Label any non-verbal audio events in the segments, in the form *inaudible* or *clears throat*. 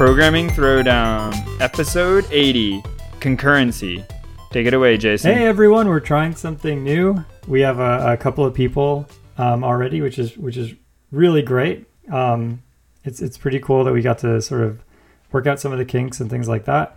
Programming Throwdown, Episode 80 Concurrency. Take it away, Jason. Hey everyone, we're trying something new. We have a, a couple of people um, already, which is which is really great. Um, it's it's pretty cool that we got to sort of work out some of the kinks and things like that.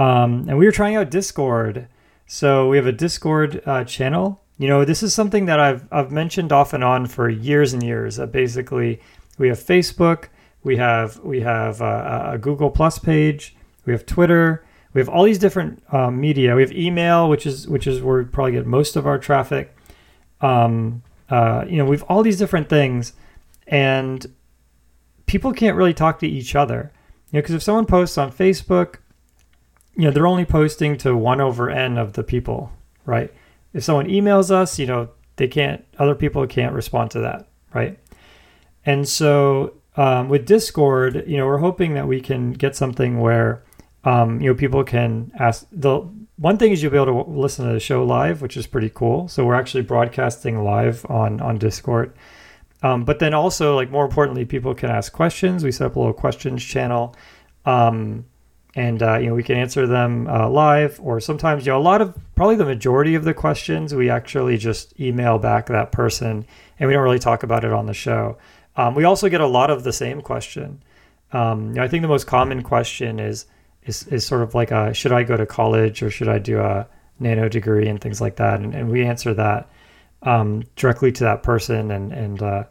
Um, and we were trying out Discord, so we have a Discord uh, channel. You know, this is something that I've I've mentioned off and on for years and years. That basically we have Facebook, we have we have uh, a Google Plus page, we have Twitter, we have all these different um, media. We have email, which is which is where we probably get most of our traffic. Um, uh, you know, we've all these different things, and people can't really talk to each other. You know, because if someone posts on Facebook, you know, they're only posting to one over n of the people, right? If someone emails us, you know, they can't. Other people can't respond to that, right? And so um, with Discord, you know, we're hoping that we can get something where um, you know, people can ask the one thing is you'll be able to listen to the show live, which is pretty cool. So we're actually broadcasting live on on Discord. Um, but then also, like more importantly, people can ask questions. We set up a little questions channel, um, and uh, you know we can answer them uh, live. Or sometimes, you know, a lot of probably the majority of the questions we actually just email back that person, and we don't really talk about it on the show. Um, we also get a lot of the same question. Um, you know, I think the most common question is is, is sort of like a should I go to college or should I do a nano degree and things like that, and, and we answer that um, directly to that person, and and uh,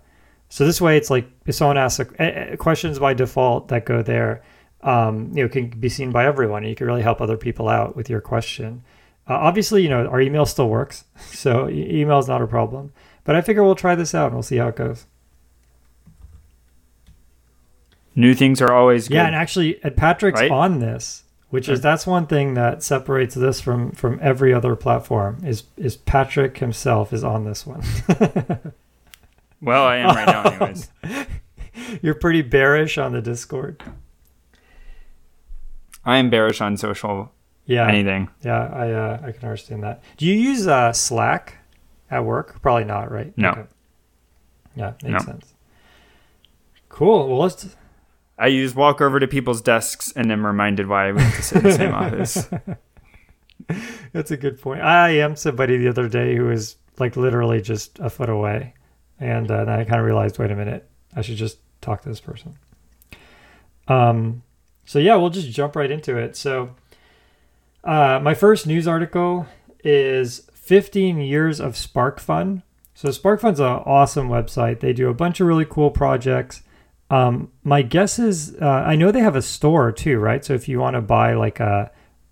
so this way it's like if someone asks a, a, questions by default that go there, um, you know, can be seen by everyone, and you can really help other people out with your question. Uh, obviously, you know, our email still works, *laughs* so e- email is not a problem. But I figure we'll try this out and we'll see how it goes. New things are always good. Yeah, and actually, Patrick's right? on this, which is that's one thing that separates this from from every other platform. Is is Patrick himself is on this one. well, I am right now, *laughs* anyways. You're pretty bearish on the Discord. I am bearish on social. Yeah, anything. Yeah, I uh, I can understand that. Do you use uh, Slack at work? Probably not, right? No. Okay. Yeah, makes no. sense. Cool. Well, let's I use walk over to people's desks and am reminded why I went to sit in the same *laughs* office. That's a good point. I am somebody the other day who was like literally just a foot away, and uh, then I kind of realized, wait a minute, I should just talk to this person. Um, so yeah, we'll just jump right into it. So, uh, my first news article is 15 years of SparkFun. So SparkFun's an awesome website. They do a bunch of really cool projects. Um, my guess is uh, I know they have a store too, right? So if you want to buy like a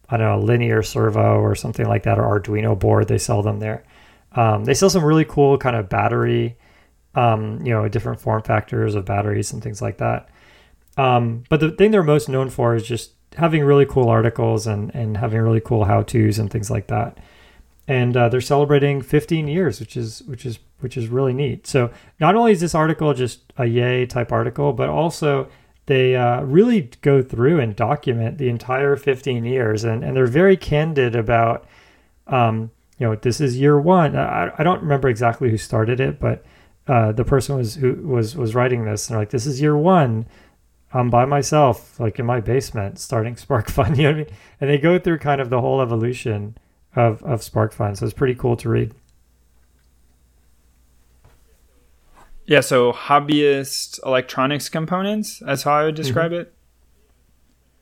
I don't know linear servo or something like that or Arduino board, they sell them there. Um, they sell some really cool kind of battery, um, you know, different form factors of batteries and things like that. Um, but the thing they're most known for is just having really cool articles and and having really cool how tos and things like that. And uh, they're celebrating 15 years, which is which is which is really neat. So not only is this article just a yay type article, but also they uh, really go through and document the entire 15 years, and, and they're very candid about, um, you know, this is year one. I, I don't remember exactly who started it, but uh, the person was who was was writing this, and they're like, this is year one. I'm by myself, like in my basement, starting *laughs* SparkFun. You know what I mean? And they go through kind of the whole evolution of of SparkFun, so it's pretty cool to read. Yeah, so hobbyist electronics components, that's how I would describe mm-hmm. it.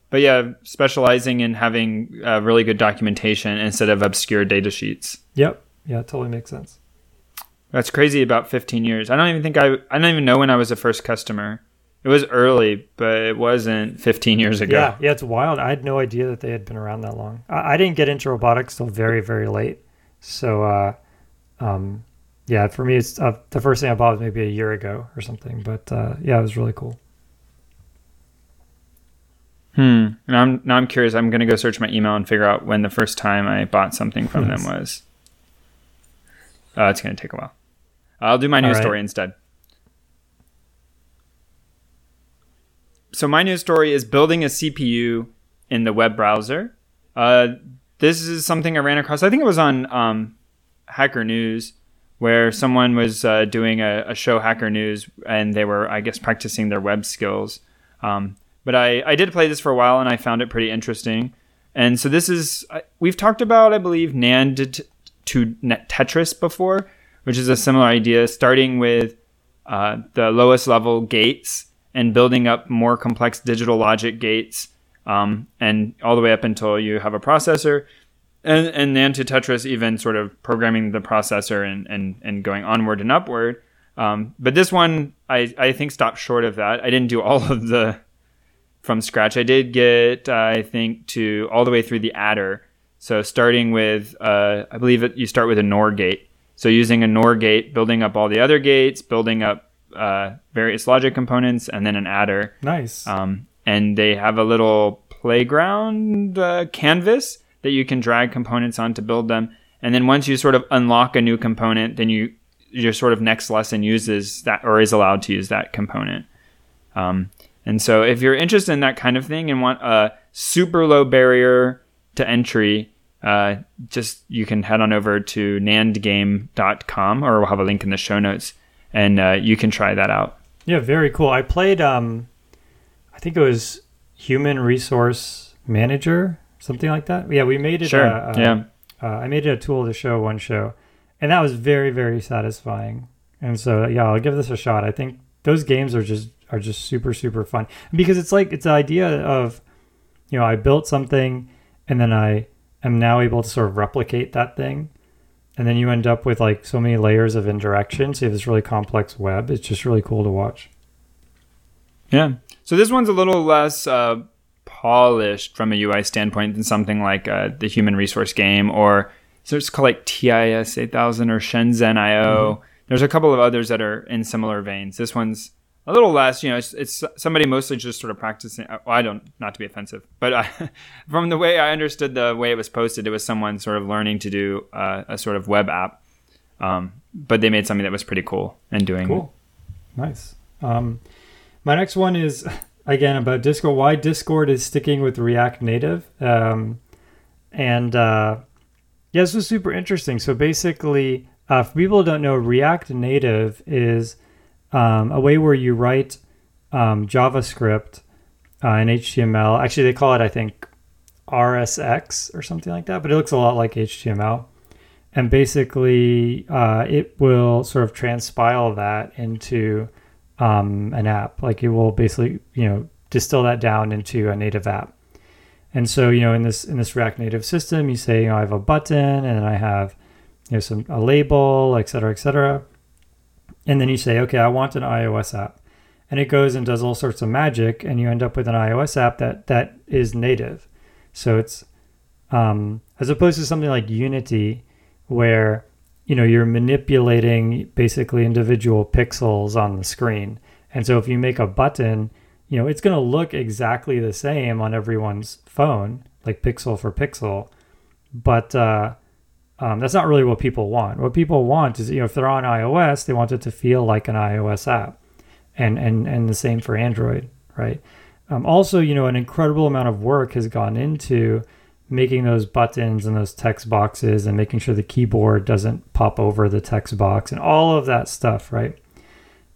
But yeah, specializing in having uh, really good documentation instead of obscure data sheets. Yep. Yeah, it totally makes sense. That's crazy about 15 years. I don't even think I I don't even know when I was the first customer. It was early, but it wasn't 15 years ago. Yeah, yeah, it's wild. I had no idea that they had been around that long. I, I didn't get into robotics till very, very late. So, uh, um, yeah, for me, it's uh, the first thing I bought was maybe a year ago or something. But uh, yeah, it was really cool. Hmm. Now I'm now I'm curious. I'm gonna go search my email and figure out when the first time I bought something from them was. Uh, it's gonna take a while. I'll do my news right. story instead. So my news story is building a CPU in the web browser Uh, this is something I ran across. I think it was on um, Hacker News, where someone was uh, doing a, a, show Hacker News, and they were, I guess, practicing their web skills. Um, but I, I did play this for a while, and I found it pretty interesting. And so this is we've talked about, I believe, NAND to Tetris before, which is a similar idea, starting with uh, the lowest level gates and building up more complex digital logic gates, um, and all the way up until you have a processor. And, and NAND to Tetris, even sort of programming the processor and, and, and going onward and upward. Um, but this one, I, I think, stopped short of that. I didn't do all of the from scratch. I did get, I think, to all the way through the adder. So starting with, uh, I believe it, you start with a NOR gate. So using a NOR gate, building up all the other gates, building up uh, various logic components, and then an adder. Nice. Um, and they have a little playground uh, canvas that you can drag components on to build them. And then once you sort of unlock a new component, then you your sort of next lesson uses that or is allowed to use that component. Um, and so if you're interested in that kind of thing and want a super low barrier to entry, uh, just you can head on over to nandgame.com or we'll have a link in the show notes and uh, you can try that out. Yeah, very cool. I played, um, I think it was Human Resource Manager, something like that. Yeah, we made it. Sure. A, a, yeah. Uh, I made it a tool to show one show, and that was very, very satisfying. And so, yeah, I'll give this a shot. I think those games are just are just super super fun because it's like it's the idea of you know I built something and then I am now able to sort of replicate that thing and then you end up with like so many layers of indirection so you have this really complex web. It's just really cool to watch. Yeah. So this one's a little less uh, polished from a ui standpoint than something like uh, the human resource game or so it's called like tis 8000 or shenzhen io mm-hmm. there's a couple of others that are in similar veins. This one's a little less. You know, it's, it's somebody mostly just sort of practicing. Uh, well, I don't, not to be offensive, but I, *laughs* from the way I understood the way it was posted, it was someone sort of learning to do uh, a sort of web app. Um, but they made something that was pretty cool and doing. Cool, nice. Um, my next one is *laughs* again about Discord. Why Discord is sticking with React Native, um, and uh, yeah, this was super interesting. So basically, uh, for people don't know, React Native is um, a way where you write um, JavaScript uh, and HTML. Actually, they call it, I think, RSX or something like that, but it looks a lot like HTML. And basically, uh, it will sort of transpile that into um, an app. Like it will basically, you know, distill that down into a native app. And so, you know, in this in this React Native system, you say, you know, I have a button and I have, you know, some a label, et cetera, et cetera. And then you say, okay, I want an iOS app. And it goes and does all sorts of magic, and you end up with an iOS app that that is native. So it's um, as opposed to something like Unity, where you know you're manipulating basically individual pixels on the screen. And so if you make a button, you know it's going to look exactly the same on everyone's phone, like pixel for pixel. But uh, um, that's not really what people want. What people want is, you know, if they're on iOS, they want it to feel like an iOS app, and and and the same for Android, right? Um, also, you know, an incredible amount of work has gone into making those buttons and those text boxes and making sure the keyboard doesn't pop over the text box and all of that stuff, right?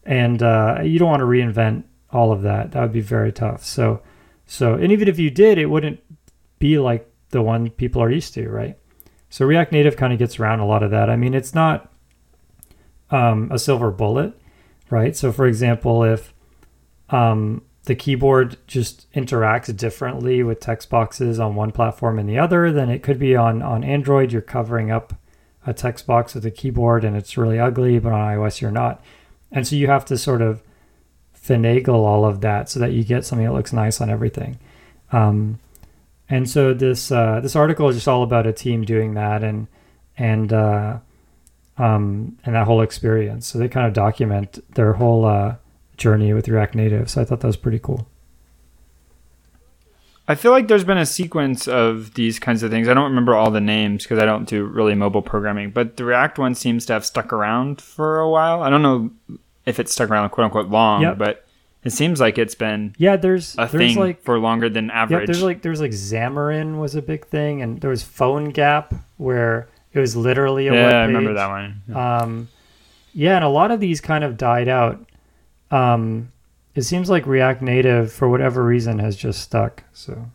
And uh, you don't want to reinvent all of that. That would be very tough. So, so, and even if you did, it wouldn't be like the one people are used to, right? So React Native kind of gets around a lot of that. I mean, it's not um, a silver bullet, right? So for example, if um, the keyboard just interacts differently with text boxes on one platform and the other, then it could be on on Android you're covering up a text box with a keyboard and it's really ugly, but on iOS you're not. And so you have to sort of finagle all of that so that you get something that looks nice on everything. Um, and so this uh, this article is just all about a team doing that and and uh, um, and that whole experience. So they kind of document their whole uh, journey with React Native. So I thought that was pretty cool. I feel like there's been a sequence of these kinds of things. I don't remember all the names because I don't do really mobile programming, but the React one seems to have stuck around for a while. I don't know if it's stuck around quote unquote long, yep. but It seems like it's been Yeah, there's a there's thing like for longer than yeah, average. there's like there's like Xamarin was a big thing, and there was PhoneGap where it was literally a yeah, I remember that one. Um, yeah, and a lot of these kind of died out. Um, it seems like React Native, for whatever reason, has just stuck. So,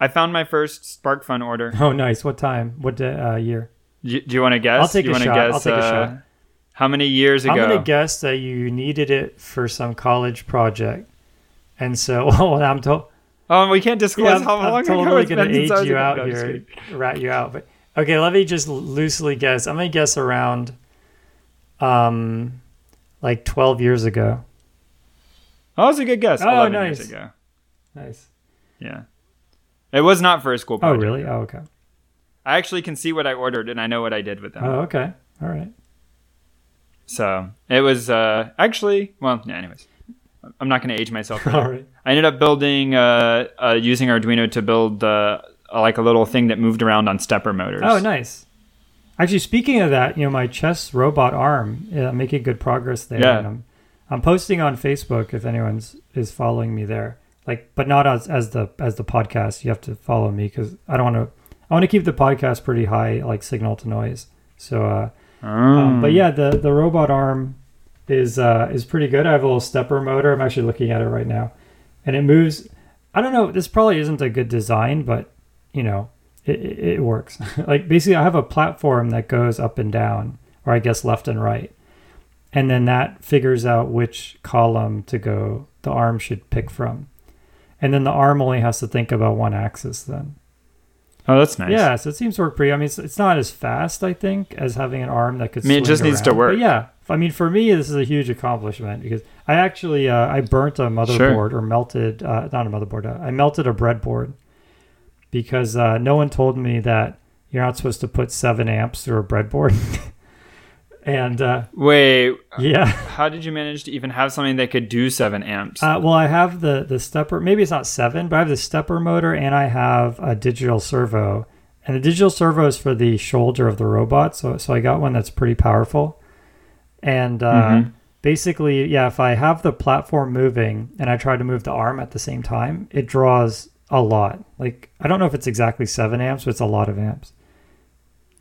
I found my first SparkFun order. oh, nice. What time? What day, uh, year? Do, do you want to guess? I'll take you a shot. I'll Guess, take a uh, shot. How many years ago? I'm gonna guess that you needed it for some college project, and so *laughs* well, I'm told. oh, we can't disclose Yeah, I'm, how I'm long ago totally it's gonna age you out here, rat you out. But okay, let me just loosely guess. I'm gonna guess around, um, like 12 years ago. Oh, that's a good guess. Oh, 11 nice. years ago. Nice. Yeah. It was not for a school project. Oh, really? Oh, okay. I actually can see what I ordered and I know what I did with them. Oh, okay. All right. So it was uh, actually, well, yeah, anyways. I'm not going to age myself. *laughs* All right. I ended up building, uh, uh, using Arduino to build uh, like a little thing that moved around on stepper motors. Oh, nice. Actually, speaking of that, you know, my chess robot arm, yeah, I'm making good progress there. Yeah. I'm, I'm posting on Facebook if anyone's is following me there. Like, but not as as the as the podcast. You have to follow me because I don't want to. I want to keep the podcast pretty high, like signal to noise. So, um, Mm. but yeah, the the robot arm is uh, is pretty good. I have a little stepper motor. I'm actually looking at it right now, and it moves. I don't know. This probably isn't a good design, but you know, it, it works. *laughs* like basically, I have a platform that goes up and down, or I guess left and right, and then that figures out which column to go. The arm should pick from, and then the arm only has to think about one axis. Then Oh, that's nice. yeah, so it seems to work pretty. I mean, it's, it's not as fast, I think, as having an arm that could. I mean, it just needs to work. But yeah, I mean, for me, this is a huge accomplishment because I actually uh, I burnt a motherboard or melted uh, not a motherboard. Uh, I melted a breadboard because uh, no one told me that you're not supposed to put seven amps through a breadboard. *laughs* and uh, Wait, yeah, how did you manage to even have something that could do seven amps? uh, well, I have the the stepper. Maybe it's not seven, but I have the stepper motor and I have a digital servo. And the digital servo is for the shoulder of the robot, so so I got one that's pretty powerful. And uh, Mhm. basically, yeah, if I have the platform moving and I try to move the arm at the same time, it draws a lot. Like I don't know if it's exactly seven amps, but it's a lot of amps.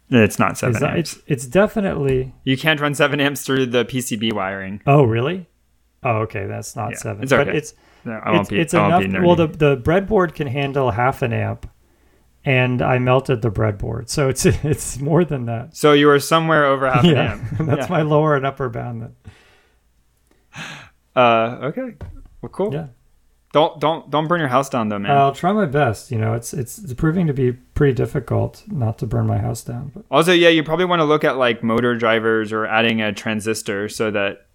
It's not seven that- amps. it's it's definitely. You can't run seven amps through the PCB wiring. Oh really? Oh okay, that's not Yeah, seven. it's But okay. it's No, I won't it's, be. it's I won't enough. be well, the the breadboard can handle half an amp, and I melted the breadboard, so it's *laughs* it's more than that. so you were somewhere over half yeah, an amp. *laughs* that's Yeah. my lower and upper bound. Then. Uh, okay. Well, cool. Yeah, Don't don't don't burn your house down though, man. I'll try my best. You know, it's it's it's proving to be pretty difficult not to burn my house down. But also, yeah, you probably want to look at like motor drivers or adding a transistor so that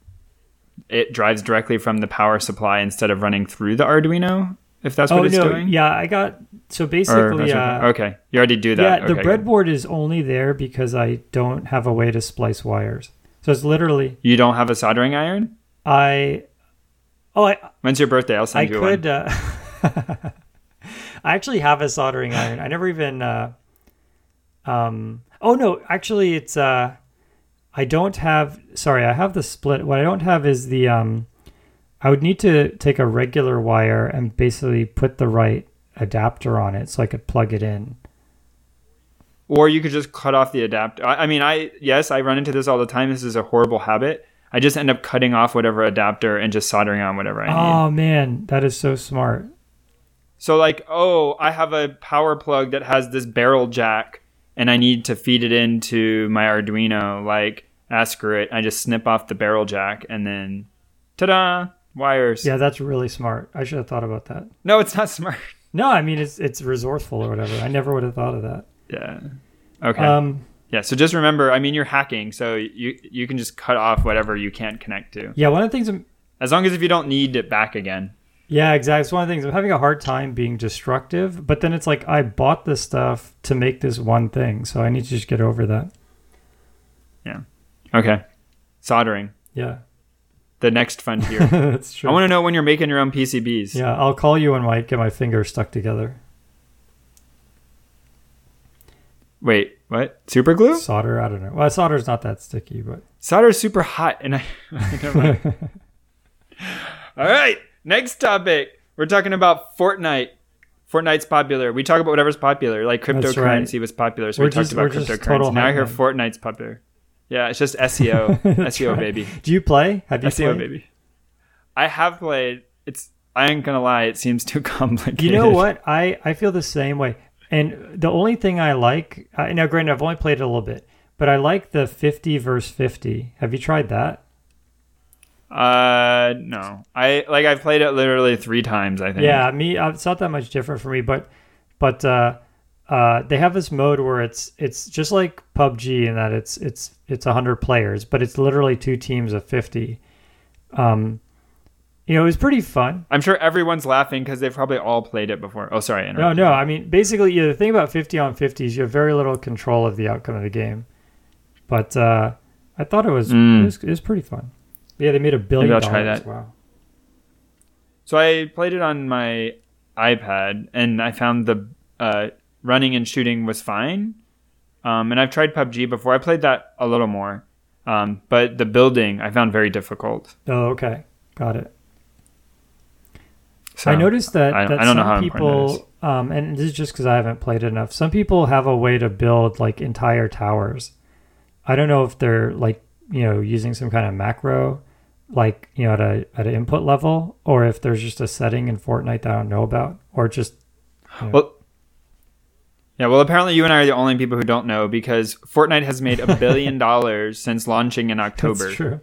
it drives directly from the power supply instead of running through the Arduino. If that's what oh it's no, doing. yeah, I got so basically. that's Uh, okay, you already do that. Yeah, that. the Okay, good. breadboard is only there because I don't have a way to splice wires. So it's literally You don't have a soldering iron. I. Oh, I When's your birthday? I'll I send you could. one. Uh, *laughs* I actually have a soldering iron. I never even. Uh, um. Oh no, actually, it's. Uh, I don't have. Sorry, I have the split. What I don't have is the. Um, I would need to take a regular wire and basically put the right adapter on it so I could plug it in. Or you could just cut off the adapter. I, I mean, I yes, I run into this all the time. This is a horrible habit. I just end up cutting off whatever adapter and just soldering on whatever I need. Oh man, that is so smart. So like, oh, I have a power plug that has this barrel jack, and I need to feed it into my Arduino. Like, ah, screw it. I just snip off the barrel jack, and then, ta-da, wires. Yeah, that's really smart. I should have thought about that. No, it's not *laughs* smart. No, I mean it's it's resourceful or whatever. I never would have thought of that. Yeah. Okay. Um, yeah. So just remember, I mean, you're hacking, so you you can just cut off whatever you can't connect to, yeah, one of the things I'm as long as if you don't need it back again. Yeah, exactly. It's one of the things I'm having a hard time being destructive, but then it's like I bought this stuff to make this one thing, so I need to just get over that. Yeah. Okay. Soldering, Yeah, the next frontier. *laughs* that's true. I want to know when you're making your own PCBs. yeah, I'll call you when I get my fingers stuck together. Wait, what? Super glue? Solder, I don't know. Well, solder's not that sticky, but Solder is super hot, and I. *laughs* *laughs* All right, next topic. We're talking about Fortnite. Fortnite's popular. We talk about whatever's popular. Like cryptocurrency right. was popular, so We're we talked just- about cryptocurrency. Now I hear Fortnite's popular. Yeah, it's just *laughs* SEO, SEO right. baby, Do you play? Have you SEO played? baby. I have played. It's. I ain't gonna lie. It seems too complicated. You know what? I, I feel the same way. And the only thing I like, I, now granted, I've only played it a little bit, but I like the 50 versus 50. Have you tried that? Uh, no. I like. I've played it literally three times. I think. Yeah, me, uh, it's not that much different for me, but, but, uh, uh, they have this mode where it's it's just like PUBG in that it's it's it's 100 players, but it's literally two teams of 50. Um, you know, it was pretty fun. I'm sure everyone's laughing because they've probably all played it before. Oh, sorry. No, no. I mean, basically, yeah, the thing about 50 on 50 is you have very little control of the outcome of the game. But uh, I thought it was, Mm. it was it was pretty fun. Yeah, they made a billion I'll dollars. try that. Wow. So I played it on my iPad, and I found the uh, running and shooting was fine. Um, and I've tried PUBG before. I played that a little more, um, but the building I found very difficult. Oh, okay. Got it. So I noticed that, I- that I know some how important that people, um, and this is just because I haven't played it enough. Some people have a way to build like entire towers. I don't know if they're like you know using some kind of macro, like you know at a at an input level, or if there's just a setting in Fortnite that I don't know about, or just Well, yeah. Well, apparently you and I are the only people who don't know because Fortnite has made a *laughs* billion dollars since launching in October. That's true.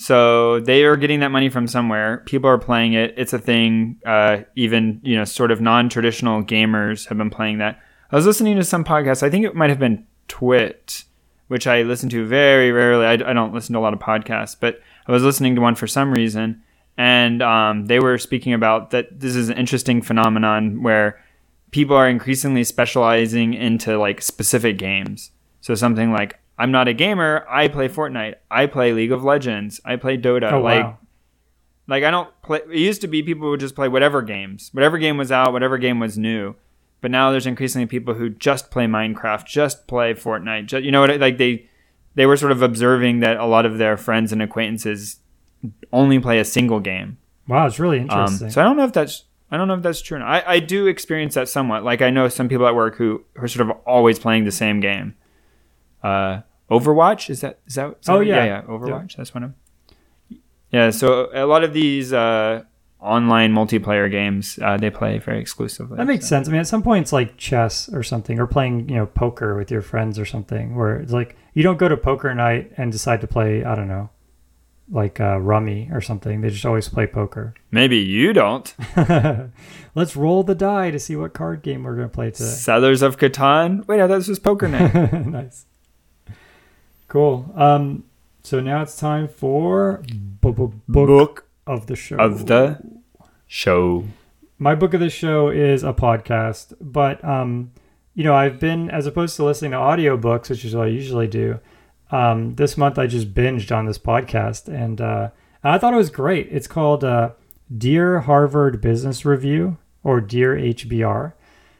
So they are getting that money from somewhere. People are playing it. It's a thing. Uh, even you know, sort of non-traditional gamers have been playing that. I was listening to some podcasts. I think it might have been Twit, which I listen to very rarely. I, I don't listen to a lot of podcasts, but I was listening to one for some reason, and um, they were speaking about that. This is an interesting phenomenon where people are increasingly specializing into like specific games. So something like I'm not a gamer, I play Fortnite, I play League of Legends, I play Dota. Oh like wow. like I don't play it used to be people would just play whatever games. Whatever game was out, whatever game was new. But now there's increasingly people who just play Minecraft, just play Fortnite. Just, you know what like they they were sort of observing that a lot of their friends and acquaintances only play a single game. Wow, it's really Um, interesting. so I don't know if that's I don't know if that's true. or not. I, I do experience that somewhat. Like I know some people at work who, who are sort of always playing the same game. Uh, Overwatch is that is that? is that Oh, right? yeah. yeah, Overwatch. That's one of. Yeah, so a lot of these uh, online multiplayer games uh, they play very exclusively. that makes so. sense. I mean, at some point, it's like chess or something, or playing, you know, poker with your friends or something, where it's like you don't go to poker night and decide to play, I don't know, like uh, rummy or something. They just always play poker. Maybe you don't. *laughs* Let's roll the die to see what card game we're going to play today. Settlers of Catan. Wait, no, thought this was Poker Night. *laughs* nice. Cool. Um, so now it's time for bu- bu- book Book of the show. of the show. my book of the show is a podcast, but um, you know, I've been as opposed to listening to audiobooks, which is what I usually do. Um, this month I just binged on this podcast, and uh, I thought it was great. It's called uh, Dear Harvard Business Review or Dear HBR.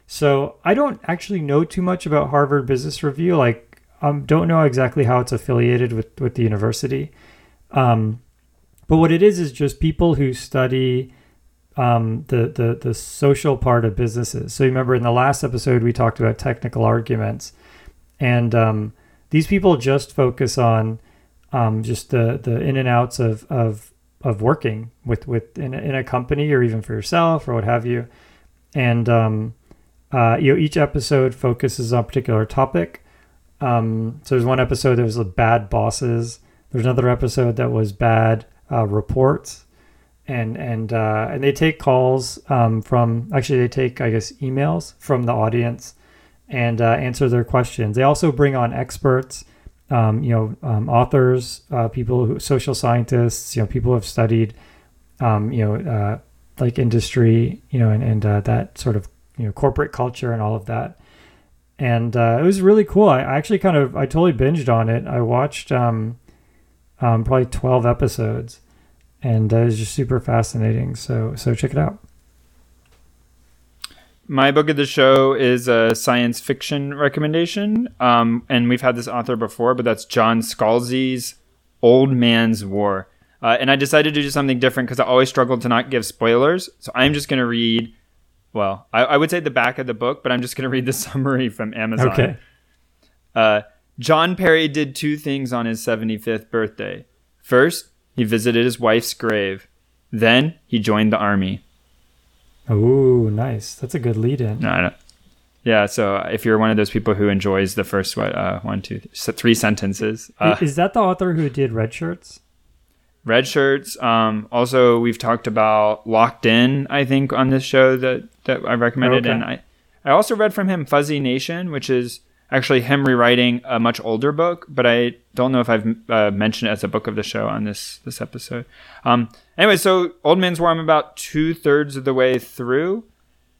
So I don't actually know too much about Harvard Business Review. Like, um, don't know exactly how it's affiliated with with the university. Um, but what it is is just people who study um, the, the the social part of businesses. So you remember in the last episode we talked about technical arguments, and um, these people just focus on um, just the the in and outs of of of working with with in a, in a company or even for yourself or what have you, and um, uh, you know each episode focuses on a particular topic. Um, so there's one episode that was the bad bosses. There's another episode that was bad uh, reports and and uh, and they take calls um, from actually they take I guess emails from the audience and uh, answer their questions. They also bring on experts, um, you know, um, authors, uh, people who social scientists, you know, people who have studied, um, you know, uh, like industry, you know, and and uh, that sort of you know corporate culture and all of that. And uh, it was really cool. I actually kind of I totally binged on it. I watched um, um, probably twelve episodes and uh, was just super fascinating. So so check it out. My book of the show is a science fiction recommendation, um, and we've had this author before, but that's John Scalzi's Old Man's War. Uh, and I decided to do something different because I always struggle to not give spoilers. So I'm just going to read, well, I, I, would say the back of the book, but I'm just going to read the *laughs* summary from Amazon. Okay. Uh, John Perry did two things on his 75th birthday. First, he visited his wife's grave. Then he joined the army. Oh, nice. That's a good lead in. No. Yeah, so if you're one of those people who enjoys the first what, uh, one, two, three sentences, uh, is that the author who did Red Shirts? Red Shirts. Um, also, we've talked about Locked In. I think on this show that that I recommended, okay. and I I also read from him Fuzzy Nation, which is actually him rewriting a much older book, but I don't know if I've uh, mentioned it as a book of the show on this this episode. Um, anyway, so Old Man's War, I'm about two thirds of the way through,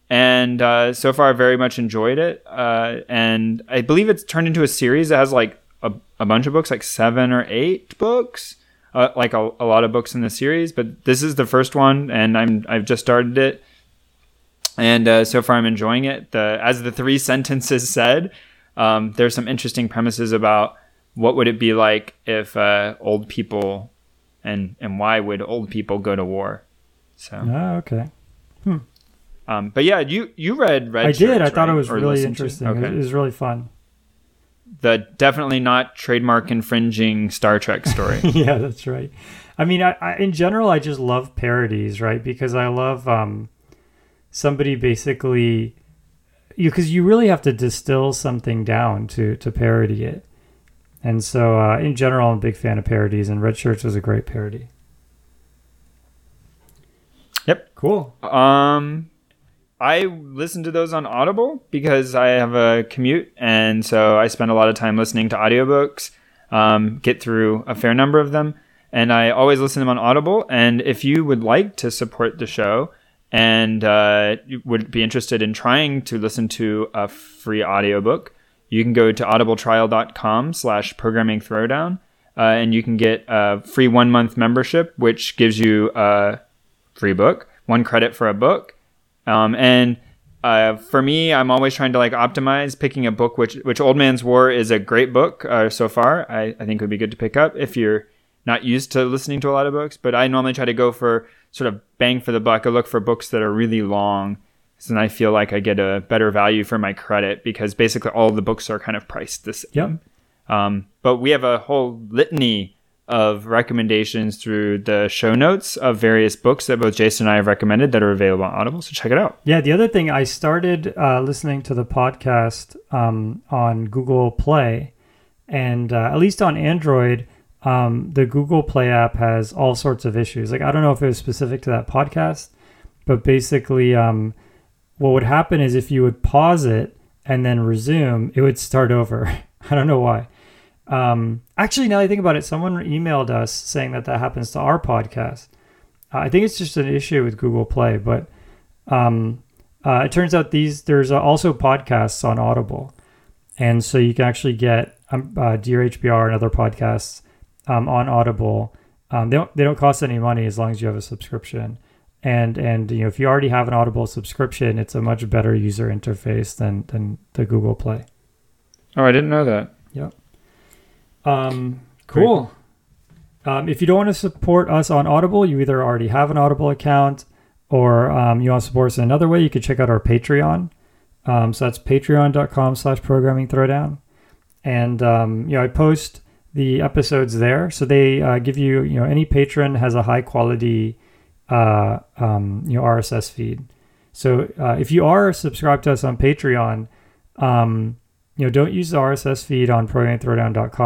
and uh, so far I very much enjoyed it. Uh, and I believe it's turned into a series that has like a, a bunch of books, like seven or eight books. Uh, like a, a lot of books in the series, but this is the first one, and I'm I've just started it, and uh, so far I'm enjoying it. The as the three sentences *laughs* said, um, there's some interesting premises about what would it be like if uh, old people and and why would old people go to war. So oh, okay. Hmm. Um, but yeah, you you read Red. I Shirts, did. I right? thought it was or really interesting. Okay. It was really fun. The definitely not trademark infringing Star Trek story. *laughs* yeah, that's right. I mean, I, I, in general, I just love parodies, right? Because I love um, somebody basically you because you really have to distill something down to to parody it. And so, uh, in general, I'm a big fan of parodies, and Red Shirts was a great parody. Yep. Cool. Um, I listen to those on Audible because I have a commute, and so I spend a lot of time listening to audiobooks. Um, get through a fair number of them, and I always listen to them on Audible. And if you would like to support the show, and uh, would be interested in trying to listen to a free audiobook, you can go to audibletrial.com slash programming throwdown uh, and you can get a free one month membership, which gives you a free book, one credit for a book. Um, and uh, for me, I'm always trying to like optimize picking a book, which which Old Man's War is a great book uh, so far. I, I think would be good to pick up if you're not used to listening to a lot of books. But I normally try to go for sort of bang for the buck. I look for books that are really long. So then I feel like I get a better value for my credit because basically all the books are kind of priced the same. Yep. Um, but we have a whole litany of recommendations through the show notes of various books that both Jason and I have recommended that are available on Audible. So check it out. Yeah, the other thing, I started uh, listening to the podcast um, on Google Play, and uh, at least on Android, um, the Google Play app has all sorts of issues. Like I don't know if it was specific to that podcast, but basically, um, what would happen is if you would pause it and then resume, it would start over. *laughs* I don't know why. Um, actually, now I think about it, someone emailed us saying that that happens to our podcast. Uh, I think it's just an issue with Google Play, but um, uh, it turns out these there's also podcasts on Audible, and so you can actually get um, uh, Dear HBR and other podcasts um, on Audible. Um, they don't they don't cost any money as long as you have a subscription. And and you know if you already have an Audible subscription, it's a much better user interface than than the Google Play. Oh, I didn't know that. Yep. Um, cool. Um, if you don't want to support us on Audible, you either already have an Audible account or um, you want to support us in another way, you can check out our Patreon. Um, so that's patreon.com slash programming throwdown. And, um, you know, I post the episodes there. So they uh, give you, you know, any patron has a high quality, uh, um, you know, RSS feed. So uh, if you are subscribed to us on Patreon, um, you know, don't use the RSS feed on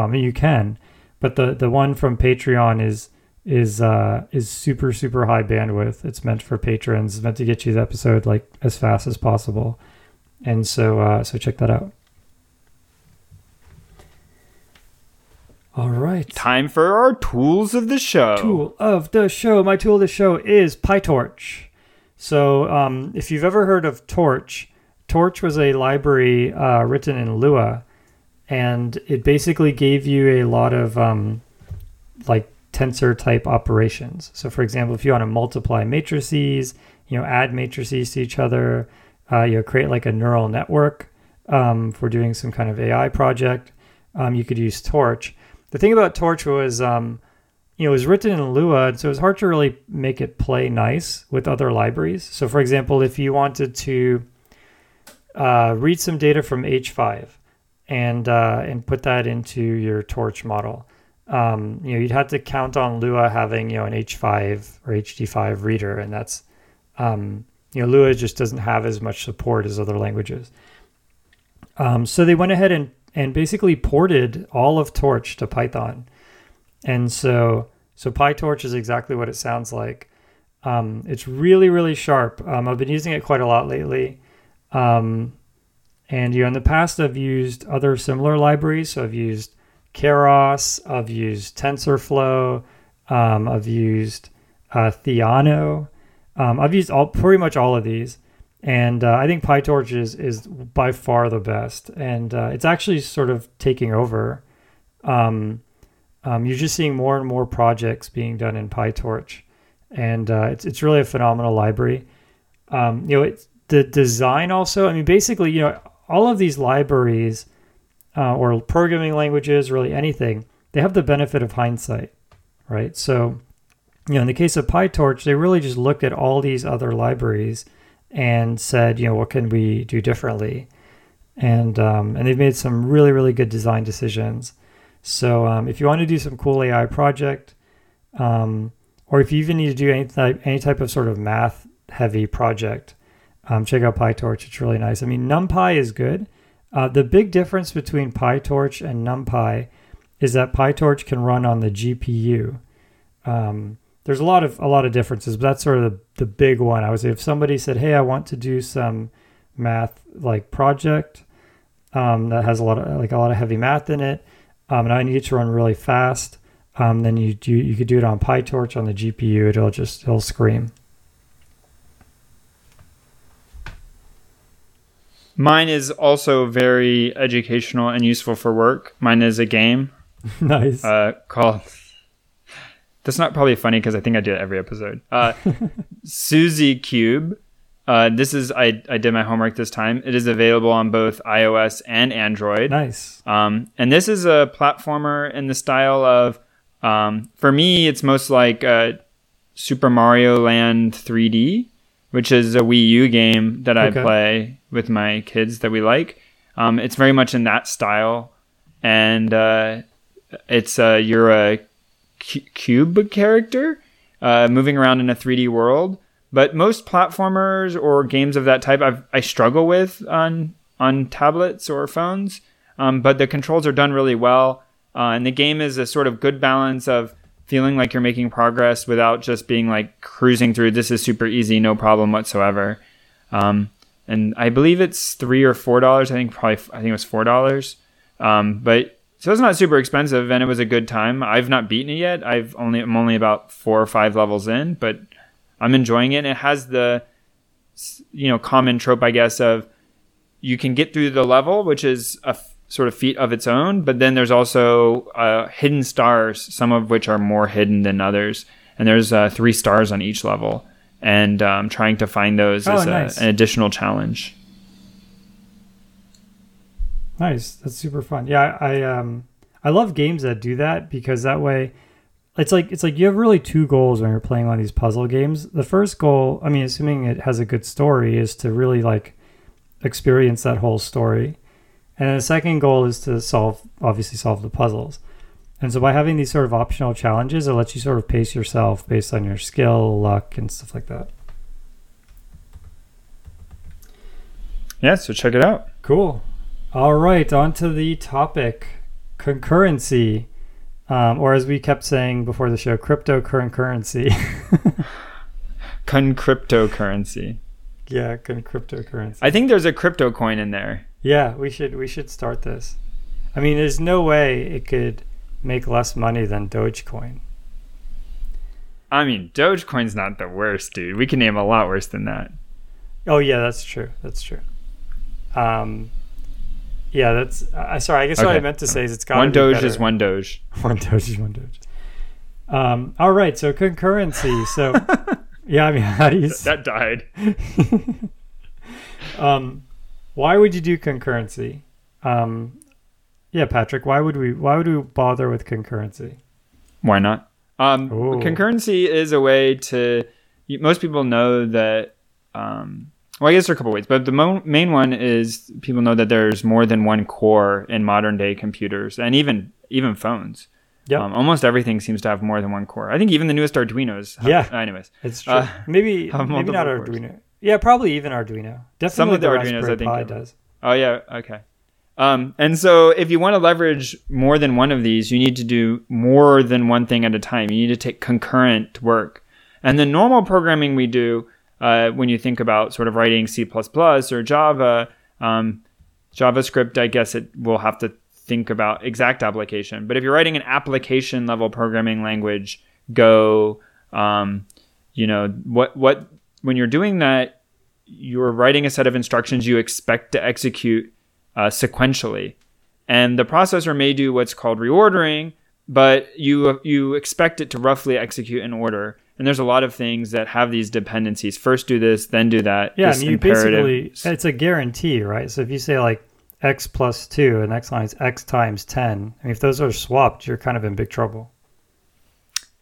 mean, you can, but the the one from Patreon is is uh, is super super high bandwidth. It's meant for patrons. It's meant to get you the episode like as fast as possible. And so uh, so check that out. All right. Time for our tools of the show. Tool of the show. My tool of the show is PyTorch. So, um, if you've ever heard of Torch, Torch was a library uh, written in Lua, and it basically gave you a lot of um, like tensor type operations. So, for example, if you want to multiply matrices, you know, add matrices to each other, uh, you know, create like a neural network um, for doing some kind of AI project, um, you could use Torch the thing about Torch was um, you know, it was written in Lua, and so it was hard to really make it play nice with other libraries. So, for example, if you wanted to uh, read some data from H5 and uh, and put that into your Torch model, um, you know, you'd have to count on Lua having you know an H5 or HD5 reader, and that's um, you know Lua just doesn't have as much support as other languages. Um, so they went ahead and and basically ported all of Torch to Python, and so so PyTorch is exactly what it sounds like. Um, it's really really sharp. Um, I've been using it quite a lot lately. Um, and you know, in the past, I've used other similar libraries. So I've used Keras, I've used TensorFlow, um, I've used uh, Theano. Um, I've used all pretty much all of these, and uh, I think PyTorch is is by far the best, and uh, it's actually sort of taking over. Um, um you're just seeing more and more projects being done in PyTorch, and uh, it's it's really a phenomenal library. Um, you know, it's the design also. I mean, basically, you know, all of these libraries uh, or programming languages, really anything, they have the benefit of hindsight, right? So, you know, in the case of PyTorch, they really just looked at all these other libraries and said, you know, what can we do differently? And um, and they've made some really really good design decisions. So um, if you want to do some cool AI project, um, or if you even need to do any type any type of sort of math heavy project, um, check out PyTorch. It's really nice. I mean, NumPy is good, uh, the big difference between PyTorch and NumPy is that PyTorch can run on the GPU. Um, there's a lot of a lot of differences, but that's sort of the, the big one. I would say if somebody said, "Hey, I want to do some math like project um, that has a lot of like a lot of heavy math in it, um, and I need it to run really fast," um, then you do you could do it on PyTorch on the GPU. It'll just it'll scream. Mine is also very educational and useful for work. Mine is a game. *laughs* nice. Uh, called. That's not probably funny because I think I do it every episode. Uh, *laughs* Suzy Cube. Uh, this is I, I did my homework this time. It is available on both iOS and Android. Nice. Um, and this is a platformer in the style of, um, for me, it's most like uh, Super Mario Land 3D which is a Wii U game that okay. I play with my kids that we like. Um, it's very much in that style, and uh, it's uh, you're a cu- cube character uh, moving around in a 3D world. But most platformers or games of that type, I've, i struggle with on on tablets or phones. Um, but the controls are done really well, uh, and the game is a sort of good balance of feeling like you're making progress without just being like cruising through. This is super easy, no problem whatsoever. Um, and I believe it's three or four dollars. I think probably I think it was four dollars. Um, but so it's not super expensive, and it was a good time. I've not beaten it yet. I've only I'm only about four or five levels in, but I'm enjoying it. And it has the you know common trope, I guess, of you can get through the level, which is a sort of feat of its own. But then there's also uh, hidden stars, some of which are more hidden than others. And there's uh, three stars on each level, and um, trying to find those oh, is nice. a, an additional challenge. Nice, that's super fun. Yeah, I um, I love games that do that because that way, it's like it's like you have really two goals when you're playing on these puzzle games. The first goal, I mean, assuming it has a good story, is to really like experience that whole story and the second goal is to solve, obviously, solve the puzzles. And so by having these sort of optional challenges, it lets you sort of pace yourself based on your skill, luck, and stuff like that. Yeah, so check it out. Cool. All right, on to the topic concurrency, um, or as we kept saying before the show, cryptocurrency. *laughs* Concryptocurrency. Yeah, concryptocurrency. I think there's a crypto coin in there. Yeah, we should we should start this. I mean, there's no way it could make less money than Dogecoin. I mean, Dogecoin's not the worst, dude. We can name a lot worse than that. Oh yeah, that's true. That's true. Um, yeah, that's. I uh, sorry. I guess okay. what I meant to say is it's got one Doge is one Doge. *laughs* one Doge is one Doge. Um, all right. So concurrency. So *laughs* yeah, I mean, how do you? That died. *laughs* um, why would you do concurrency? Um, yeah, Patrick, why would we why would we bother with concurrency? Why not? Um, Ooh. concurrency is a way to. Most people know that. Um, well, I guess there are a couple ways, but the mo- main one is people know that there's more than one core in modern day computers and even even phones. Yep. Um, almost everything seems to have more than one core. I think even the newest Arduinos. Have, Yeah. Anyways, It's true. Uh, maybe *laughs* maybe not cores. Arduino. Yeah, probably even Arduino. Definitely Some of the the Arduinos, I think, Pi does. Oh yeah, okay. Um, and so if you want to leverage more than one of these, you need to do more than one thing at a time. You need to take concurrent work. And the normal programming we do, uh, when you think about sort of writing C++ or Java, um, JavaScript, I guess it will have to think about exact application. But if you're writing an application level programming language, Go, um, you know what what when you're doing that, you're writing a set of instructions you expect to execute uh, sequentially, and the processor may do what's called reordering, but you you expect it to roughly execute in order. And there's a lot of things that have these dependencies. First do this, then do that. Yeah, I mean, you imperative. basically it's a guarantee, right? So if you say like x plus two, and next line is x times ten. I mean, if those are swapped, you're kind of in big trouble.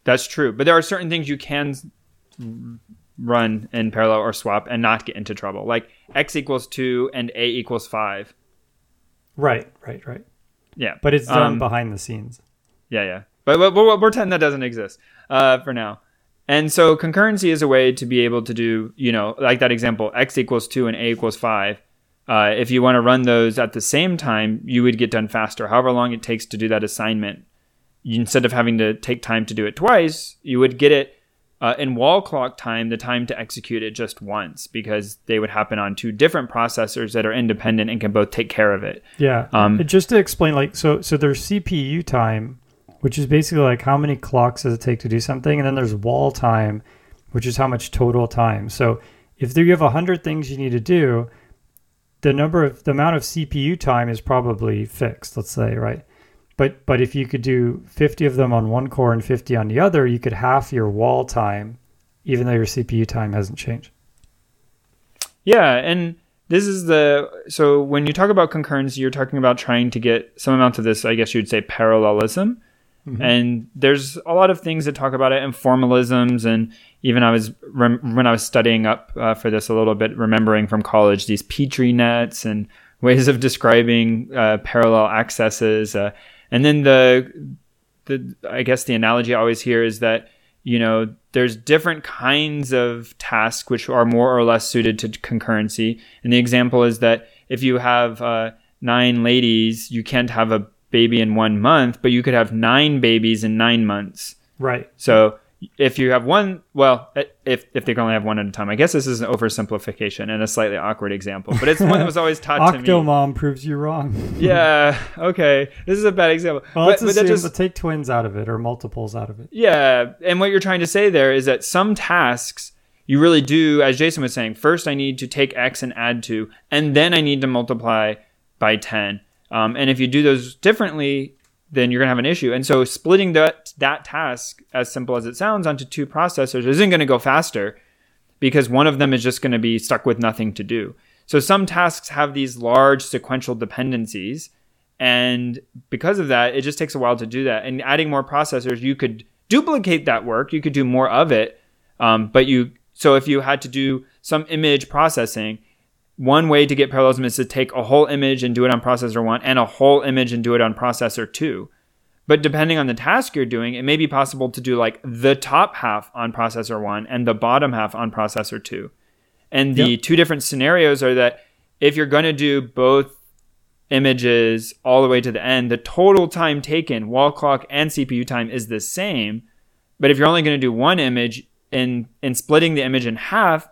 That's true, but there are certain things you can run in parallel or swap and not get into trouble, like x equals two and a equals five. Right, right, right. Yeah, But it's done Um, behind the scenes. Yeah, yeah. But, but, but we'll pretend that doesn't exist uh, for now. And so concurrency is a way to be able to do, you know, like that example, x equals 2 and a equals 5. Uh, if you want to run those at the same time, you would get done faster. However long it takes to do that assignment, you, instead of having to take time to do it twice, you would get it uh, in wall clock time, the time to execute it just once, because they would happen on two different processors that are independent and can both take care of it. Yeah. Um, just to explain, like, so so there's CPU time, which is basically like how many clocks does it take to do something, and then there's wall time, which is how much total time. So if there you have hundred things you need to do, the number of the amount of CPU time is probably fixed. Let's say, right? But but if you could do 50 of them on one core and 50 on the other, you could half your wall time, even though your CPU time hasn't changed. Yeah, and this is the so when you talk about concurrency, you're talking about trying to get some amount of this. I guess you'd say parallelism, and there's a lot of things that talk about it and formalisms, and even I was rem- when I was studying up uh, for this a little bit, remembering from college these petri nets and ways of describing uh, parallel accesses, uh, and then the the I guess the analogy I always hear is that you know there's different kinds of tasks which are more or less suited to concurrency. And the example is that if you have uh, nine ladies you can't have a baby in one month but you could have nine babies in nine months Right. so if you have one well if, if they can only have one at a time i guess this is an oversimplification and a slightly awkward example but it's one that was always taught to me Octomom proves you wrong. *laughs* yeah okay this is a bad example Well, but, let's but just take twins out of it or multiples out of it. Yeah, and what you're trying to say there is that some tasks you really do, as Jason was saying, first I need to take X and add 2, and then I need to multiply by 10. Um, and if you do those differently, then you're going to have an issue. And so splitting that, that task, as simple as it sounds, onto two processors isn't going to go faster because one of them is just going to be stuck with nothing to do. So some tasks have these large sequential dependencies. And because of that, it just takes a while to do that. And adding more processors, you could duplicate that work. You could do more of it. Um, but you, so if you had to do some image processing, one way to get parallelism is to take a whole image and do it on processor one and a whole image and do it on processor two. But depending on the task you're doing, it may be possible to do like the top half on processor one and the bottom half on processor two. And the Yep. two different scenarios are that if you're going to do both images all the way to the end, the total time taken, wall clock and CPU time is the same. But if you're only going to do one image in in splitting the image in half,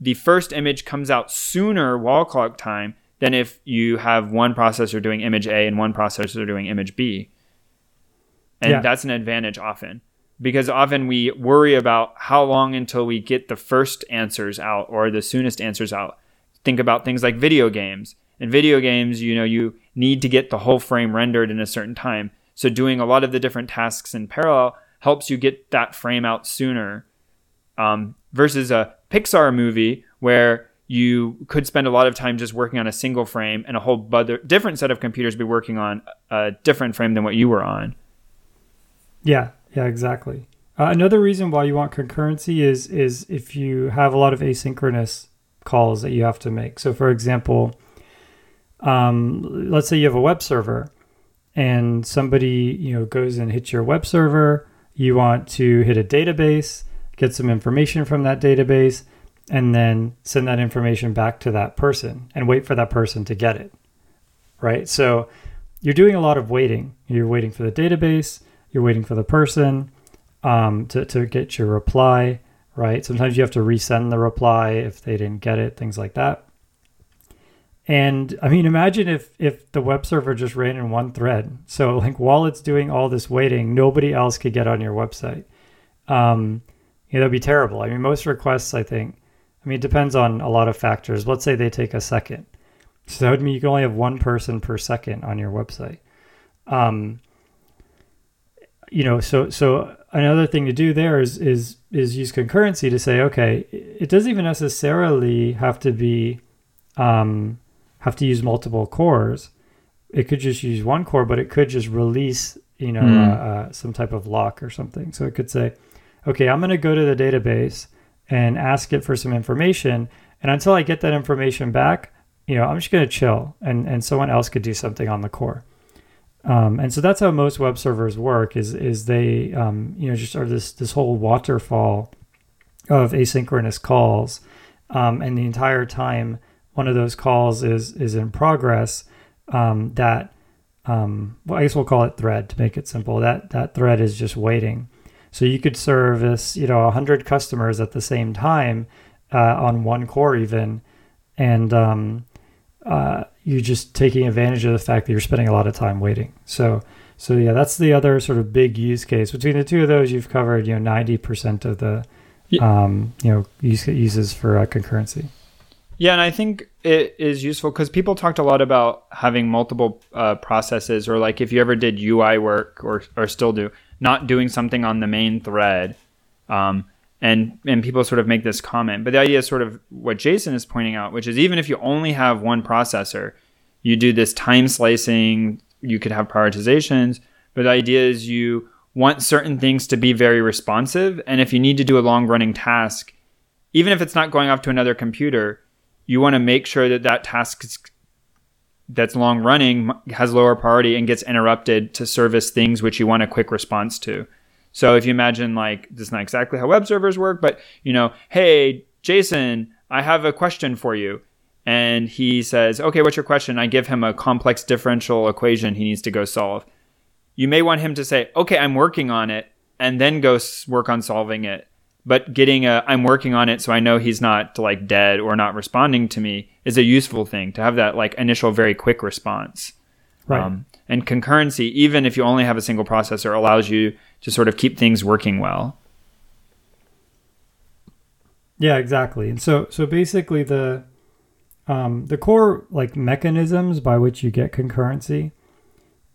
the first image comes out sooner wall clock time than if you have one processor doing image A and one processor doing image B. And Yeah. that's an advantage often because often we worry about how long until we get the first answers out or the soonest answers out. Think about things like video games. In video games, you know, you need to get the whole frame rendered in a certain time. So doing a lot of the different tasks in parallel helps you get that frame out sooner um, versus a Pixar movie where you could spend a lot of time just working on a single frame and a whole other different set of computers be working on a different frame than what you were on. Yeah, Yeah, exactly. Uh, another reason why you want concurrency is is if you have a lot of asynchronous calls that you have to make. So, for example, um, let's say you have a web server, and somebody you know goes and hits your web server. You want to hit a database, get some information from that database, and then send that information back to that person and wait for that person to get it. Right. So you're doing a lot of waiting. You're waiting for the database. You're waiting for the person um, to, to get your reply, right? Sometimes you have to resend the reply if they didn't get it, things like that. And I mean, imagine if if the web server just ran in one thread. So like while it's doing all this waiting, nobody else could get on your website. Um, you know, that'd be terrible. I mean, most requests, I think, I mean, it depends on a lot of factors. Let's say they take a second. So that would mean you can only have one person per second on your website. Um, you know, so so another thing to do there is is is use concurrency to say, okay, it doesn't even necessarily have to be um, have to use multiple cores. It could just use one core, but it could just release, you know, mm. uh, uh, some type of lock or something. So it could say, okay, I'm going to go to the database and ask it for some information, and until I get that information back, you know, I'm just going to chill, and and someone else could do something on the core. Um, and so that's how most web servers work is is they um, you know just are this this whole waterfall of asynchronous calls. Um, and the entire time one of those calls is is in progress um, that um, well, I guess we'll call it thread to make it simple. That that thread is just waiting so you could service you know 100 customers at the same time uh, on one core even and um, uh, you're just taking advantage of the fact that you're spending a lot of time waiting. So, so yeah, that's the other sort of big use case. Between the two of those, you've covered you know ninety percent of the yeah. um, you know use, uses for uh, concurrency. Yeah, and I think it is useful because people talked a lot about having multiple uh, processes, or like if you ever did UI work or or still do, not doing something on the main thread. Um, and and people sort of make this comment but the idea is sort of what jason is pointing out which is even if you only have one processor you do this time slicing you could have prioritizations but the idea is you want certain things to be very responsive and if you need to do a long running task even if it's not going off to another computer you want to make sure that that task that's long running has lower priority and gets interrupted to service things which you want a quick response to so if you imagine like this is not exactly how web servers work, but you know, hey, Jason, I have a question for you. And he says, okay, what's your question? I give him a complex differential equation he needs to go solve. You may want him to say, okay, I'm working on it, and then go work on solving it. But getting a, I'm working on it so I know he's not like dead or not responding to me is a useful thing to have that like initial very quick response. Right. Um, and concurrency, even if you only have a single processor, allows you to sort of keep things working well. Yeah, exactly. And so so basically the um, the core like mechanisms by which you get concurrency.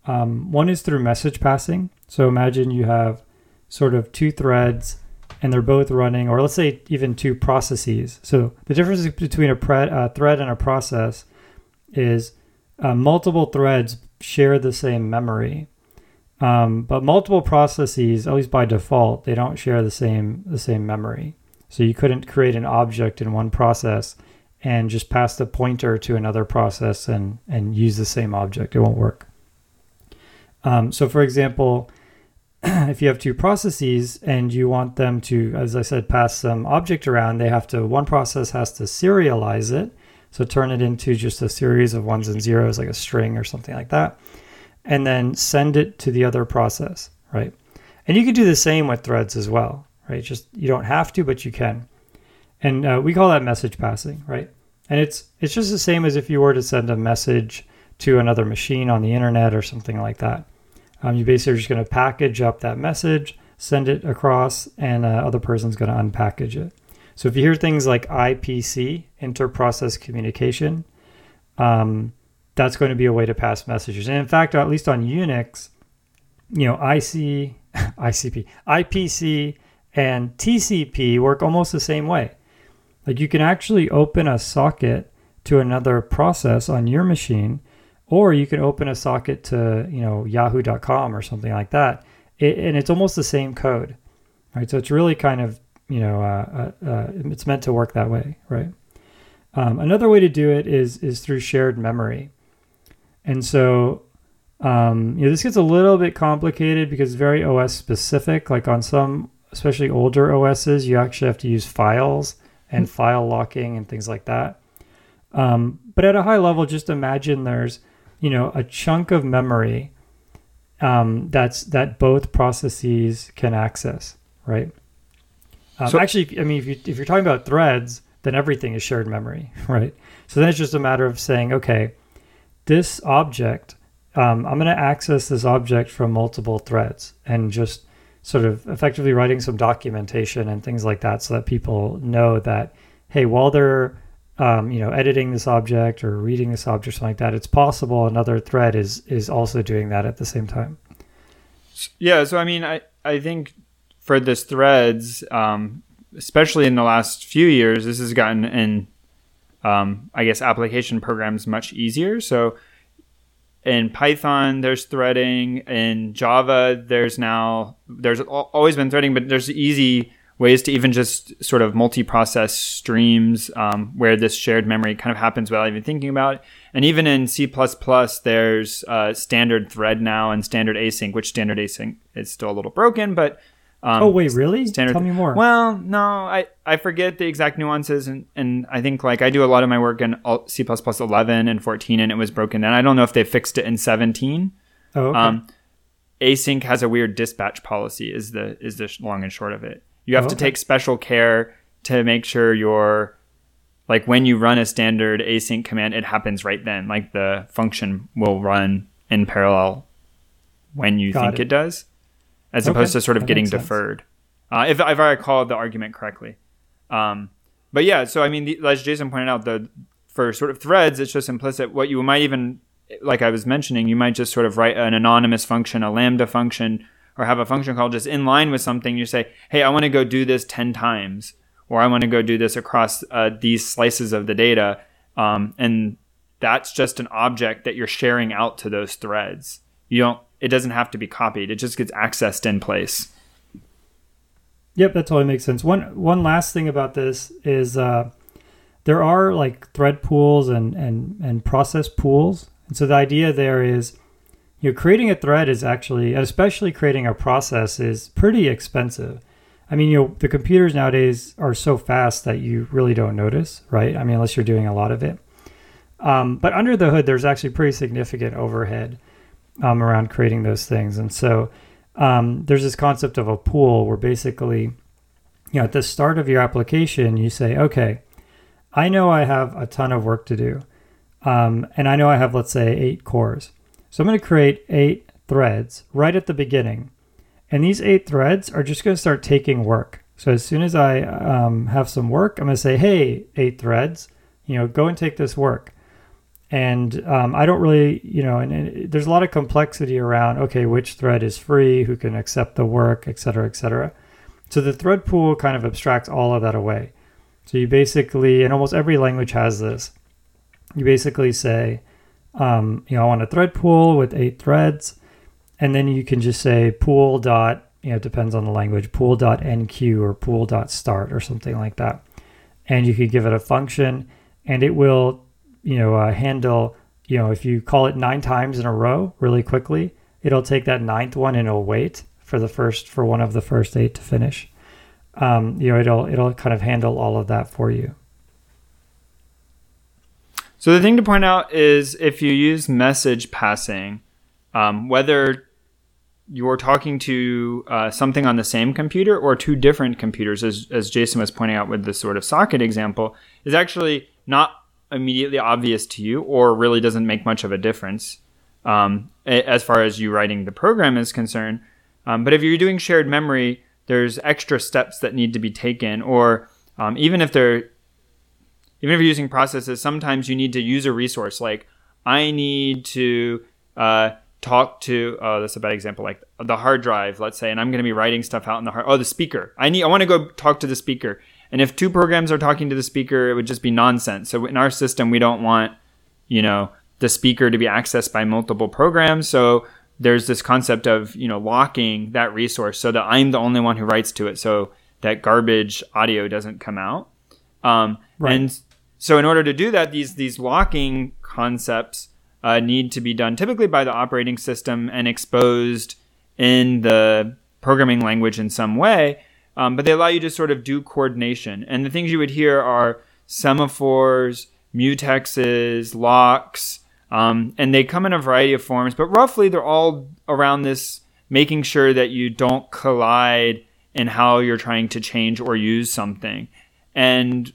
Um, one is through message passing. So imagine you have sort of two threads and they're both running, or let's say even two processes. So the difference between a pre- uh, thread and a process is uh, multiple threads share the same memory. Um, but multiple processes, at least by default, they don't share the same the same memory. So you couldn't create an object in one process and just pass the pointer to another process and and use the same object. It won't work. Um, so, for example, *clears throat* if you have two processes and you want them to, as I said, pass some object around, they have to. One process has to serialize it, so turn it into just a series of ones and zeros, like a string or something like that and then send it to the other process, right? And you can do the same with threads as well, right? Just you don't have to, but you can. And uh, we call that message passing, right? And it's it's just the same as if you were to send a message to another machine on the internet or something like that. Um, you basically are just going to package up that message, send it across, and uh, other person's going to unpackage it. So if you hear things like IPC, inter-process communication, um, that's going to be a way to pass messages. And in fact, at least on Unix, you know, IC, *laughs* ICP, IPC, and TCP work almost the same way. Like you can actually open a socket to another process on your machine, or you can open a socket to, you know, yahoo.com or something like that it, and it's almost the same code, right? So it's really kind of you know uh, uh, uh, it's meant to work that way, right? Um, another way to do it is is through shared memory, and so um, you know this gets a little bit complicated because it's very OS specific. Like on some, especially older OSs, you actually have to use files and file locking and things like that. Um, but at a high level, just imagine there's you know a chunk of memory um, that's that both processes can access, right? Um, so, actually, I mean, if, you, if you're talking about threads, then everything is shared memory, *laughs* right? So then it's just a matter of saying, okay, this object, um, I'm going to access this object from multiple threads and just sort of effectively writing some documentation and things like that so that people know that, hey, while they're um, you know, editing this object or reading this object, something like that, it's possible another thread is is also doing that at the same time. Yeah, so I mean, I I think for this threads, um, especially in the last few years, this has gotten in, um, I guess, application programs much easier. So in Python, there's threading. In Java, there's now there's always been threading, but there's easy ways to even just sort of multi-process streams um, where this shared memory kind of happens without even thinking about it. And even in C++, there's uh, standard thread now and standard async, which standard async is still a little broken, but um, oh wait, really? Standard Tell me more. Well, no, I, I forget the exact nuances, and, and I think like I do a lot of my work in C++ 11 and 14, and it was broken. And I don't know if they fixed it in 17. Oh, okay. Um, async has a weird dispatch policy. Is the is the long and short of it. You have oh, to take special care to make sure your like when you run a standard async command, it happens right then. Like the function will run in parallel when you Got think it. it. does, as okay. opposed to sort of that getting deferred. Uh, if, if I recall the argument correctly. Um, but yeah, so I mean, the, as Jason pointed out, the for sort of threads, it's just implicit. What you might even, like I was mentioning, you might just sort of write an anonymous function, a lambda function or have a function call just in line with something, you say, hey, I want to go do this 10 times, or I want to go do this across uh, these slices of the data. Um, and that's just an object that you're sharing out to those threads. You don't, it doesn't have to be copied. It just gets accessed in place. Yep, that totally makes sense. One one last thing about this is uh, there are like thread pools and and and process pools. And so the idea there is you know, creating a thread is actually, especially creating a process, is pretty expensive. I mean, you know, the computers nowadays are so fast that you really don't notice, right? I mean, unless you're doing a lot of it. Um, but under the hood, there's actually pretty significant overhead um, around creating those things. And so um, there's this concept of a pool where basically, you know, at the start of your application, you say, okay, I know I have a ton of work to do. Um, and I know I have, let's say, eight cores. So I'm going to create eight threads right at the beginning. And these eight threads are just going to start taking work. So as soon as I um, have some work, I'm going to say, hey, eight threads, you know, go and take this work. And um, I don't really, you know, and, and, there's a lot of complexity around, okay, which thread is free, who can accept the work, et cetera, et cetera. So the thread pool kind of abstracts all of that away. So you basically, and almost every language has this, you basically say, um, you know, I want a thread pool with eight threads. And then you can just say pool dot, you know, it depends on the language, pool dot nq or pool dot start or something like that. And you could give it a function and it will, you know, uh, handle, you know, if you call it nine times in a row really quickly, it'll take that ninth one and it'll wait for the first, for one of the first eight to finish. Um, you know, it'll, it'll kind of handle all of that for you. So the thing to point out is if you use message passing, um, whether you're talking to uh, something on the same computer or two different computers, as, as Jason was pointing out with the sort of socket example, is actually not immediately obvious to you or really doesn't make much of a difference um, as far as you writing the program is concerned. Um, but if you're doing shared memory, there's extra steps that need to be taken, or um, even if they're even if you're using processes, sometimes you need to use a resource. Like I need to uh, talk to. Oh, that's a bad example. Like the hard drive, let's say, and I'm going to be writing stuff out in the hard. Oh, the speaker. I need. I want to go talk to the speaker. And if two programs are talking to the speaker, it would just be nonsense. So in our system, we don't want, you know, the speaker to be accessed by multiple programs. So there's this concept of you know locking that resource so that I'm the only one who writes to it, so that garbage audio doesn't come out. Um, right. And so, in order to do that, these these locking concepts uh, need to be done typically by the operating system and exposed in the programming language in some way. Um, but they allow you to sort of do coordination. And the things you would hear are semaphores, mutexes, locks, um, and they come in a variety of forms. But roughly, they're all around this making sure that you don't collide in how you're trying to change or use something. And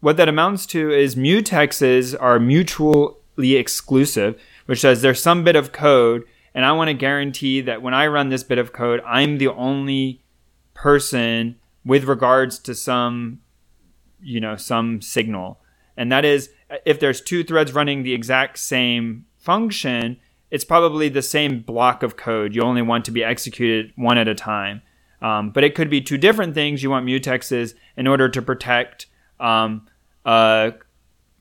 what that amounts to is mutexes are mutually exclusive, which says there's some bit of code, and I want to guarantee that when I run this bit of code, I'm the only person with regards to some, you know, some signal. And that is, if there's two threads running the exact same function, it's probably the same block of code. You only want to be executed one at a time. Um, but it could be two different things. You want mutexes in order to protect um, uh,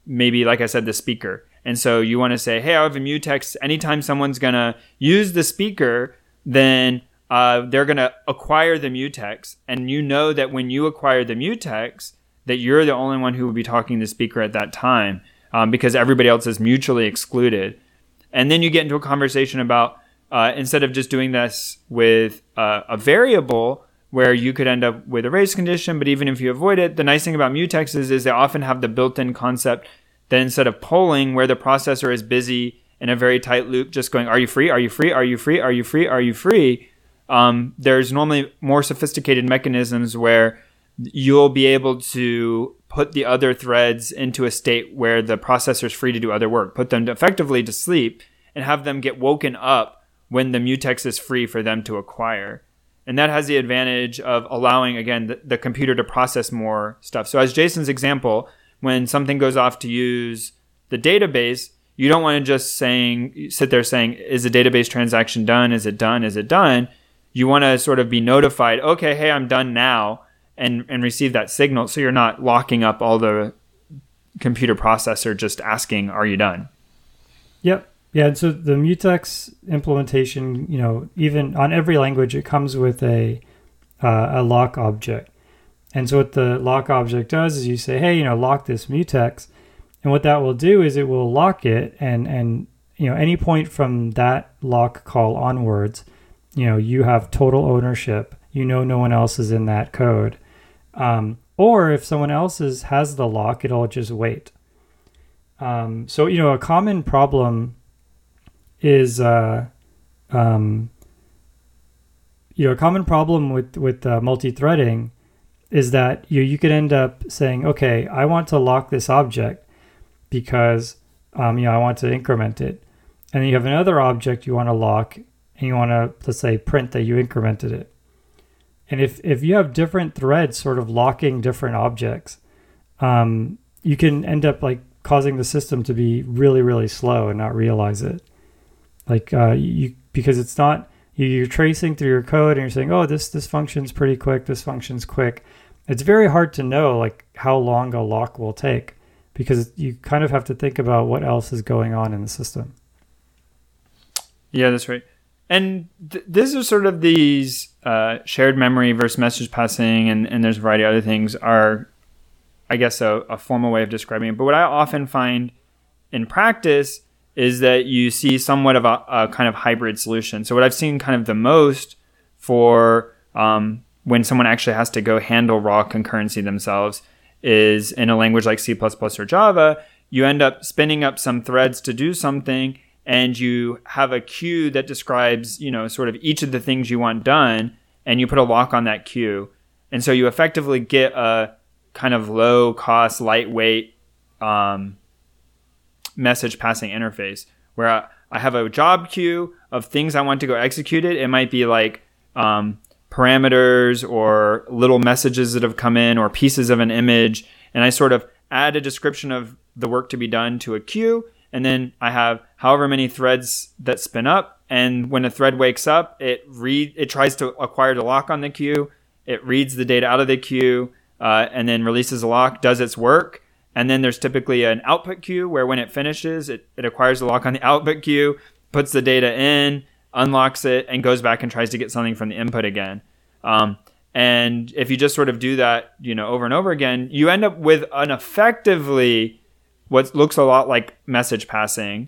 maybe, like I said, the speaker. And so you want to say, hey, I have a mutex. Anytime someone's going to use the speaker, then uh, they're going to acquire the mutex. And you know that when you acquire the mutex, that you're the only one who will be talking to the speaker at that time um, because everybody else is mutually excluded. And then you get into a conversation about uh, instead of just doing this with uh, a variable, where you could end up with a race condition, but even if you avoid it, the nice thing about mutexes is they often have the built-in concept that instead of polling where the processor is busy in a very tight loop, just going, "Are you free? Are you free? Are you free? Are you free? Are you free?" Um, there's normally more sophisticated mechanisms where you'll be able to put the other threads into a state where the processor is free to do other work, put them effectively to sleep, and have them get woken up when the mutex is free for them to acquire and that has the advantage of allowing again the, the, computer to process more stuff. So as jason's example when something goes off to use the database you don't want to just saying sit there saying is the database transaction done? Is it done? Is it done? You want to sort of be notified okay hey i'm done now and and receive that signal so you're not locking up all the computer processor just asking are you done? Yep yeah, and so the mutex implementation, you know, even on every language, it comes with a uh, a lock object. And so what the lock object does is you say, hey, you know, lock this mutex, and what that will do is it will lock it, and and you know, any point from that lock call onwards, you know, you have total ownership. You know, no one else is in that code. Um, or if someone else is, has the lock, it'll just wait. Um, so you know, a common problem is uh, um, you know a common problem with with uh, multi-threading is that you you could end up saying, okay, I want to lock this object because um, you know I want to increment it, and then you have another object you want to lock, and you want to let's say print that you incremented it. And if if you have different threads sort of locking different objects, um, you can end up like causing the system to be really really slow and not realize it like uh, you because it's not you're tracing through your code and you're saying oh this this function's pretty quick this function's quick. It's very hard to know like how long a lock will take because you kind of have to think about what else is going on in the system. Yeah that's right. And th- this is sort of these uh, shared memory versus message passing and, and there's a variety of other things are i guess a, a formal way of describing it. But what i often find in practice is that you see somewhat of a, a, kind of hybrid solution. So what I've seen kind of the most for um, when someone actually has to go handle raw concurrency themselves is in a language like C++ or Java, you end up spinning up some threads to do something and you have a queue that describes, you know, sort of each of the things you want done and you put a lock on that queue. And so you effectively get a kind of low cost, lightweight um, message passing interface where I, I have a job queue of things I want to go execute it. It might be like um, parameters or little messages that have come in or pieces of an image. And I sort of add a description of the work to be done to a queue. And then I have however many threads that spin up. And when a thread wakes up, it read it tries to acquire the lock on the queue. It reads the data out of the queue uh, and then releases a lock, does its work, and then there's typically an output queue where when it finishes, it, it acquires the lock on the output queue, puts the data in, unlocks it, and goes back and tries to get something from the input again. Um, and if you just sort of do that, you know, over and over again, you end up with an effectively what looks a lot like message passing,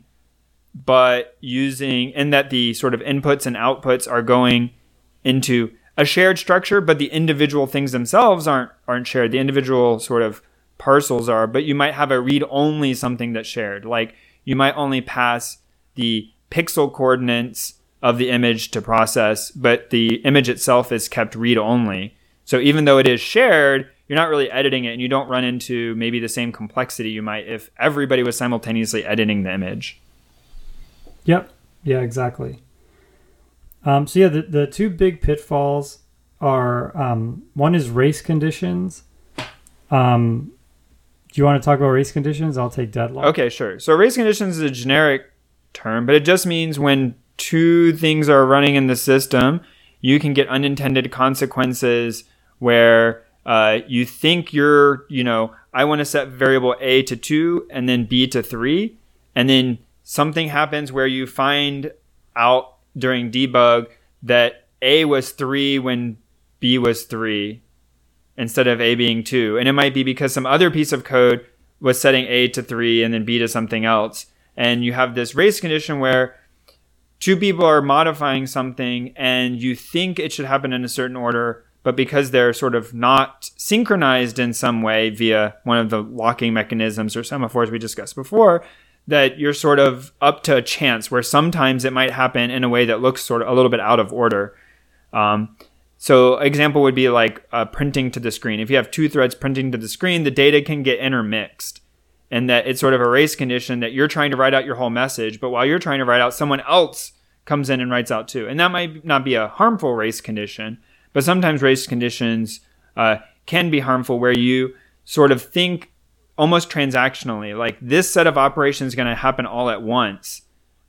but using in that the sort of inputs and outputs are going into a shared structure, but the individual things themselves aren't aren't shared. The individual sort of parcels are, but you might have a read only something that's shared. Like you might only pass the pixel coordinates of the image to process, but the image itself is kept read only. So even though it is shared, you're not really editing it and you don't run into maybe the same complexity you might if everybody was simultaneously editing the image. Yep. Yeah, exactly. Um, so yeah, the, the two big pitfalls are um, one is race conditions. Um, do you want to talk about race conditions? I'll take deadlock. Okay, sure. So race conditions is a generic term, but it just means when two things are running in the system, you can get unintended consequences where uh, you think you're, you know, I want to set variable A to two and then B to three, and then something happens where you find out during debug that A was three when B was three instead of A being two. And it might be because some other piece of code was setting A to three and then B to something else. And you have this race condition where two people are modifying something and you think it should happen in a certain order, but because they're sort of not synchronized in some way via one of the locking mechanisms or semaphores we discussed before, that you're sort of up to a chance where sometimes it might happen in a way that looks sort of a little bit out of order. Um, so example would be like uh, printing to the screen. If you have two threads printing to the screen, the data can get intermixed. And that it's sort of a race condition that you're trying to write out your whole message, but while you're trying to write out, someone else comes in and writes out too. And that might not be a harmful race condition, but sometimes race conditions uh, can be harmful where you sort of think almost transactionally. Like this set of operations is going to happen all at once,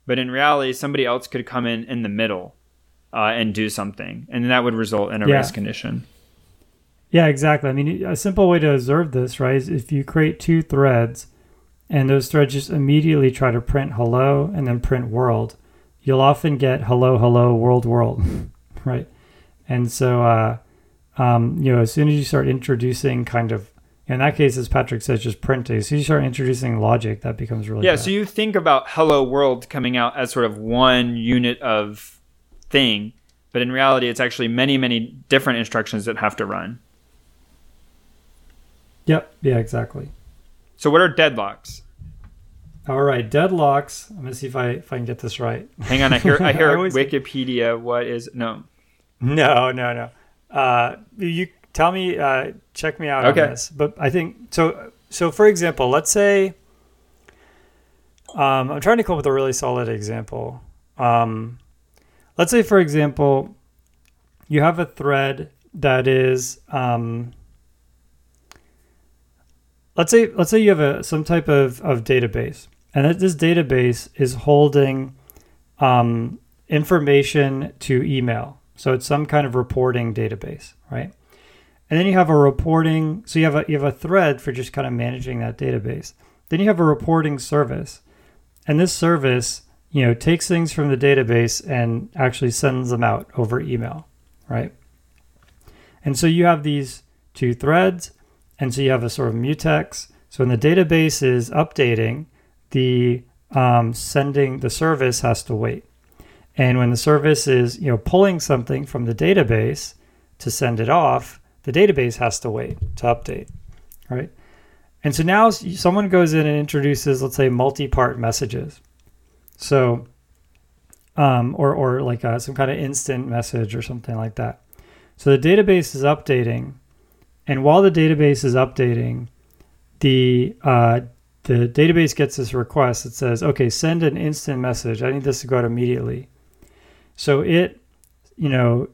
but in reality, somebody else could come in in the middle uh, and do something, and that would result in a yeah. race condition. Yeah, exactly. I mean, a simple way to observe this, right, is if you create two threads, and those threads just immediately try to print hello and then print world, you'll often get hello, hello, world, world, *laughs* right? And so, uh, um, you know, as soon as you start introducing kind of in that case, as Patrick says, just printing. So you start introducing logic, that becomes really yeah. Bad. So you think about "Hello World" coming out as sort of one unit of thing, but in reality, it's actually many, many different instructions that have to run. Yep. Yeah. Exactly. So what are deadlocks? All right, deadlocks. I'm gonna see if I if I can get this right. Hang on, I hear I *laughs* hear I Wikipedia. What is no? No, no, no. Uh, you tell me, uh, check me out okay. on this. But I think so. So, for example, let's say um, I'm trying to come up with a really solid example. Um, let's say, for example, you have a thread that is um, let's say let's say you have a some type of, of database and that this database is holding um, information to email so it's some kind of reporting database right and then you have a reporting. So you have a you have a thread for just kind of managing that database. Then you have a reporting service, and this service you know takes things from the database and actually sends them out over email, right? And so you have these two threads, and so you have a sort of mutex. So when the database is updating, the um, sending the service has to wait. And when the service is you know pulling something from the database to send it off, the database has to wait to update, right? And so now someone goes in and introduces, let's say, multi-part messages. So, um, or or like a, some kind of instant message or something like that. So the database is updating, and while the database is updating, the uh, the database gets this request that says, "Okay, send an instant message. I need this to go out immediately." So it, you know,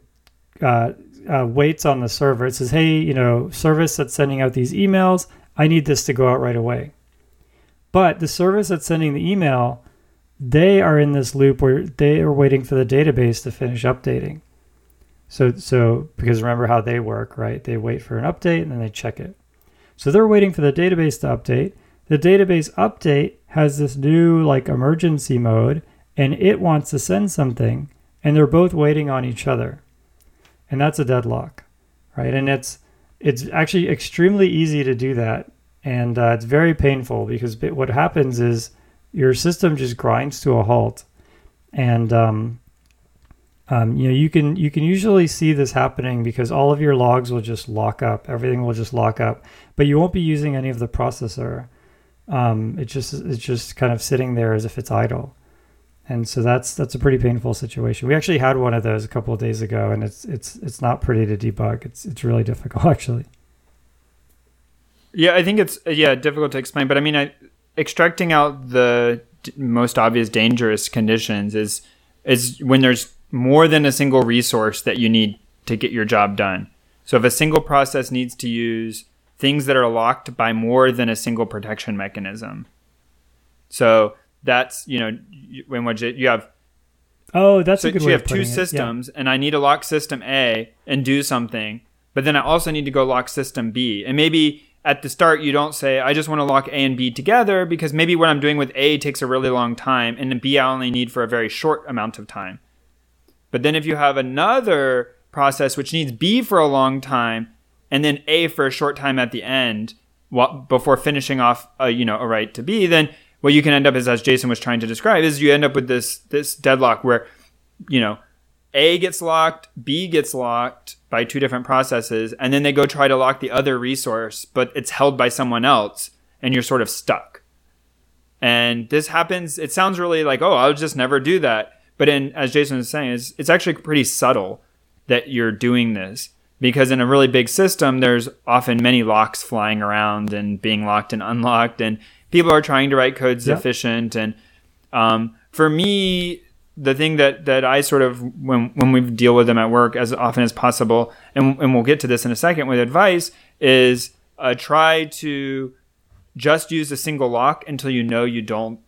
uh, uh, waits on the server. It says, hey, you know, service that's sending out these emails, I need this to go out right away. But the service that's sending the email, they are in this loop where they are waiting for the database to finish updating. So, so because remember how they work, right? They wait for an update and then they check it. So they're waiting for the database to update. The database update has this new like emergency mode and it wants to send something and they're both waiting on each other. And that's a deadlock, right? And it's it's actually extremely easy to do that, and uh, it's very painful because what happens is your system just grinds to a halt, and um, um, you know you can you can usually see this happening because all of your logs will just lock up, everything will just lock up, but you won't be using any of the processor. Um, it just it's just kind of sitting there as if it's idle, and so that's that's a pretty painful situation. We actually had one of those a couple of days ago, and it's it's it's not pretty to debug. It's it's really difficult *laughs* actually. Yeah, I think it's yeah difficult to explain, but I mean, I, extracting out the d- most obvious dangerous conditions is is when there's more than a single resource that you need to get your job done. So if a single process needs to use things that are locked by more than a single protection mechanism. So that's, you know, when what you have Oh, that's so a good you way have two systems and I need to lock system A and do something, but then I also need to go lock system B. And maybe at the start you don't say I just want to lock A and B together because maybe what I'm doing with A takes a really long time and B I only need for a very short amount of time. But then if you have another process which needs B for a long time and then A for a short time at the end before finishing off a, you know a write to B, then what you can end up is as Jason was trying to describe is you end up with this this deadlock where you know A gets locked, B gets locked by two different processes, and then they go try to lock the other resource, but it's held by someone else, and you're sort of stuck. And this happens. It sounds really like oh I'll just never do that but in as Jason was saying, it's, it's actually pretty subtle that you're doing this because in a really big system, there's often many locks flying around and being locked and unlocked, and people are trying to write codes efficient. And um, for me, the thing that that I sort of when when we deal with them at work as often as possible, and and we'll get to this in a second with advice, is uh, try to just use a single lock until you know you don't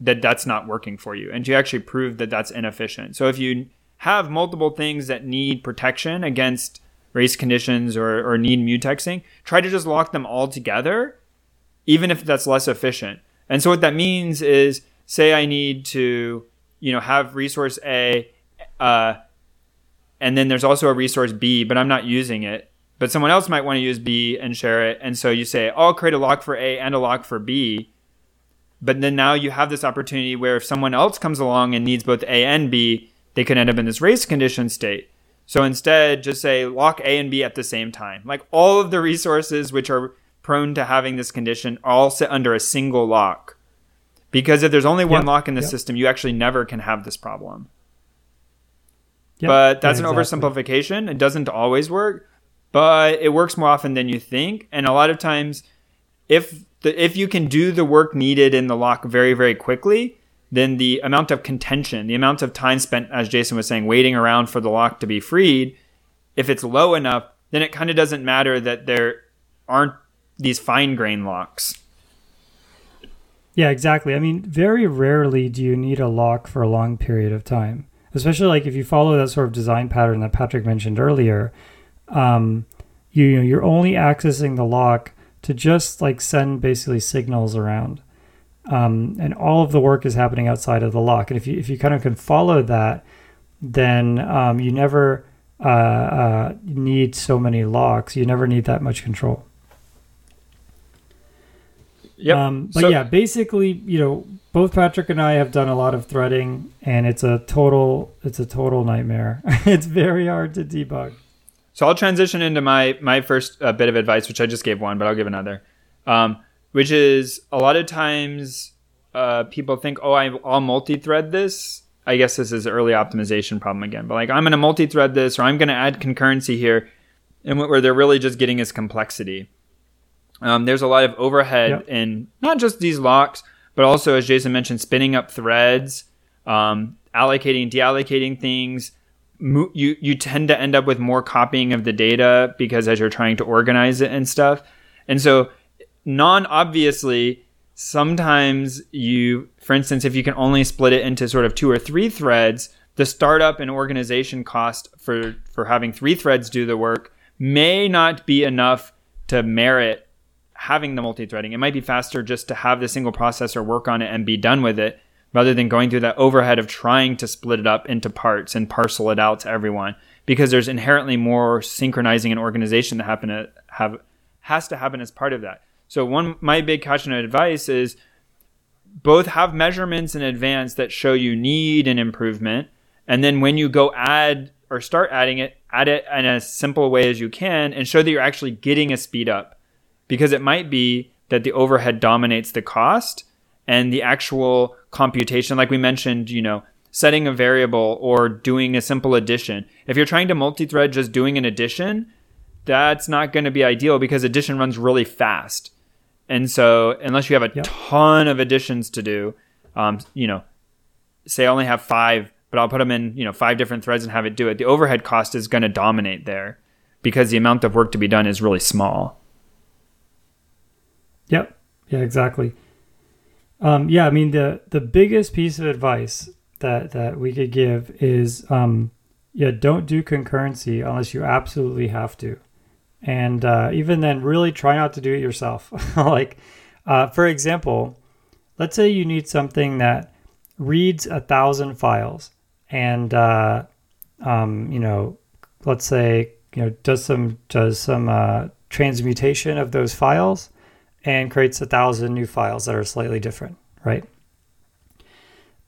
that that's not working for you and to actually prove that that's inefficient. So if you have multiple things that need protection against race conditions or, or need mutexing, try to just lock them all together, even if that's less efficient. And so what that means is say I need to, you know, have resource A, uh, and then there's also a resource B, but I'm not using it. But someone else might want to use B and share it. And so you say, I'll create a lock for A and a lock for B but then now you have this opportunity where if someone else comes along and needs both A and B, they could end up in this race condition state. So instead, just say lock A and B at the same time. Like all of the resources which are prone to having this condition all sit under a single lock. Because if there's only one yep. lock in the yep. system, you actually never can have this problem. Yep. But that's yeah, an exactly. oversimplification. It doesn't always work, but it works more often than you think. And a lot of times, if the, if you can do the work needed in the lock very, very quickly, then the amount of contention, the amount of time spent, as Jason was saying, waiting around for the lock to be freed, if it's low enough, then it kind of doesn't matter that there aren't these fine grain locks. Yeah, exactly. I mean, very rarely do you need a lock for a long period of time, especially like if you follow that sort of design pattern that Patrick mentioned earlier. Um, you, you know, you're only accessing the lock to just like send basically signals around. Um, and all of the work is happening outside of the lock. And if you if you kind of can follow that, then um, you never uh, uh, need so many locks. You never need that much control. Yeah. Um, but so, yeah, basically, you know, both Patrick and I have done a lot of threading, and it's a total it's a total nightmare. *laughs* it's very hard to debug. So I'll transition into my my first uh, bit of advice, which I just gave one, but I'll give another. Um, which is a lot of times uh, people think, oh, I'll multi-thread this. I guess this is an early optimization problem again, but like I'm going to multi-thread this, or I'm going to add concurrency here, and what where they're really just getting is complexity. Um, there's a lot of overhead yep. in not just these locks, but also, as Jason mentioned, spinning up threads, um, allocating, deallocating things, you you tend to end up with more copying of the data because as you're trying to organize it and stuff. And so non obviously sometimes you for instance if you can only split it into sort of two or three threads, the startup and organization cost for for having three threads do the work may not be enough to merit having the multi-threading. It might be faster just to have the single processor work on it and be done with it. rather than going through that overhead of trying to split it up into parts and parcel it out to everyone because there's inherently more synchronizing and organization that happen to have has to happen as part of that. So one my big caution and advice is both have measurements in advance that show you need an improvement and then when you go add or start adding it add it in as simple way as you can and show that you're actually getting a speed up because it might be that the overhead dominates the cost and the actual computation like we mentioned you know setting a variable or doing a simple addition. If you're trying to multi-thread just doing an addition that's not going to be ideal because addition runs really fast. And so unless you have a yep. ton of additions to do um, you know say i only have five but i'll put them in you know five different threads and have it do it the overhead cost is going to dominate there because the amount of work to be done is really small yep. Yeah exactly. Um, yeah, I mean the the biggest piece of advice that that we could give is um, yeah, don't do concurrency unless you absolutely have to, and uh, even then, really try not to do it yourself. *laughs* like, uh, for example, let's say you need something that reads a thousand files, and uh, um, you know, let's say you know does some does some uh, transmutation of those files and creates a thousand new files that are slightly different, right?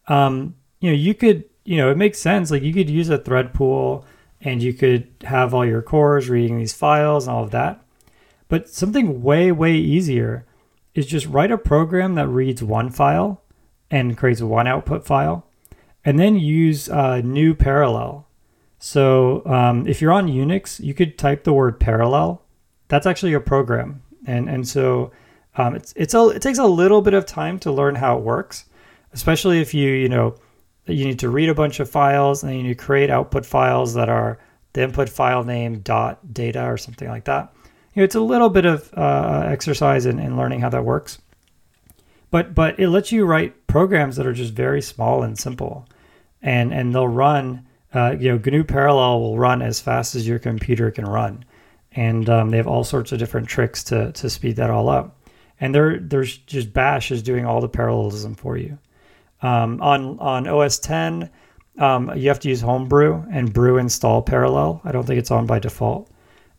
Um, you know, you could, you know, it makes sense. Like you could use a thread pool and you could have all your cores reading these files and all of that. But something way, way easier is just write a program that reads one file and creates one output file, and then use uh, GNU parallel. So um, if you're on Unix, you could type the word parallel. That's actually a program, and and so um, it's it's a it takes a little bit of time to learn how it works, especially if you you know you need to read a bunch of files and then you create output files that are the input file name dot data or something like that. You know, it's a little bit of uh, exercise in, in learning how that works, but but it lets you write programs that are just very small and simple, and and they'll run. Uh, you know, GNU Parallel will run as fast as your computer can run, and um, they have all sorts of different tricks to to speed that all up and there there's just Bash is doing all the parallelism for you. Um, on on OS 10, um, you have to use Homebrew and brew install parallel. I don't think it's on by default,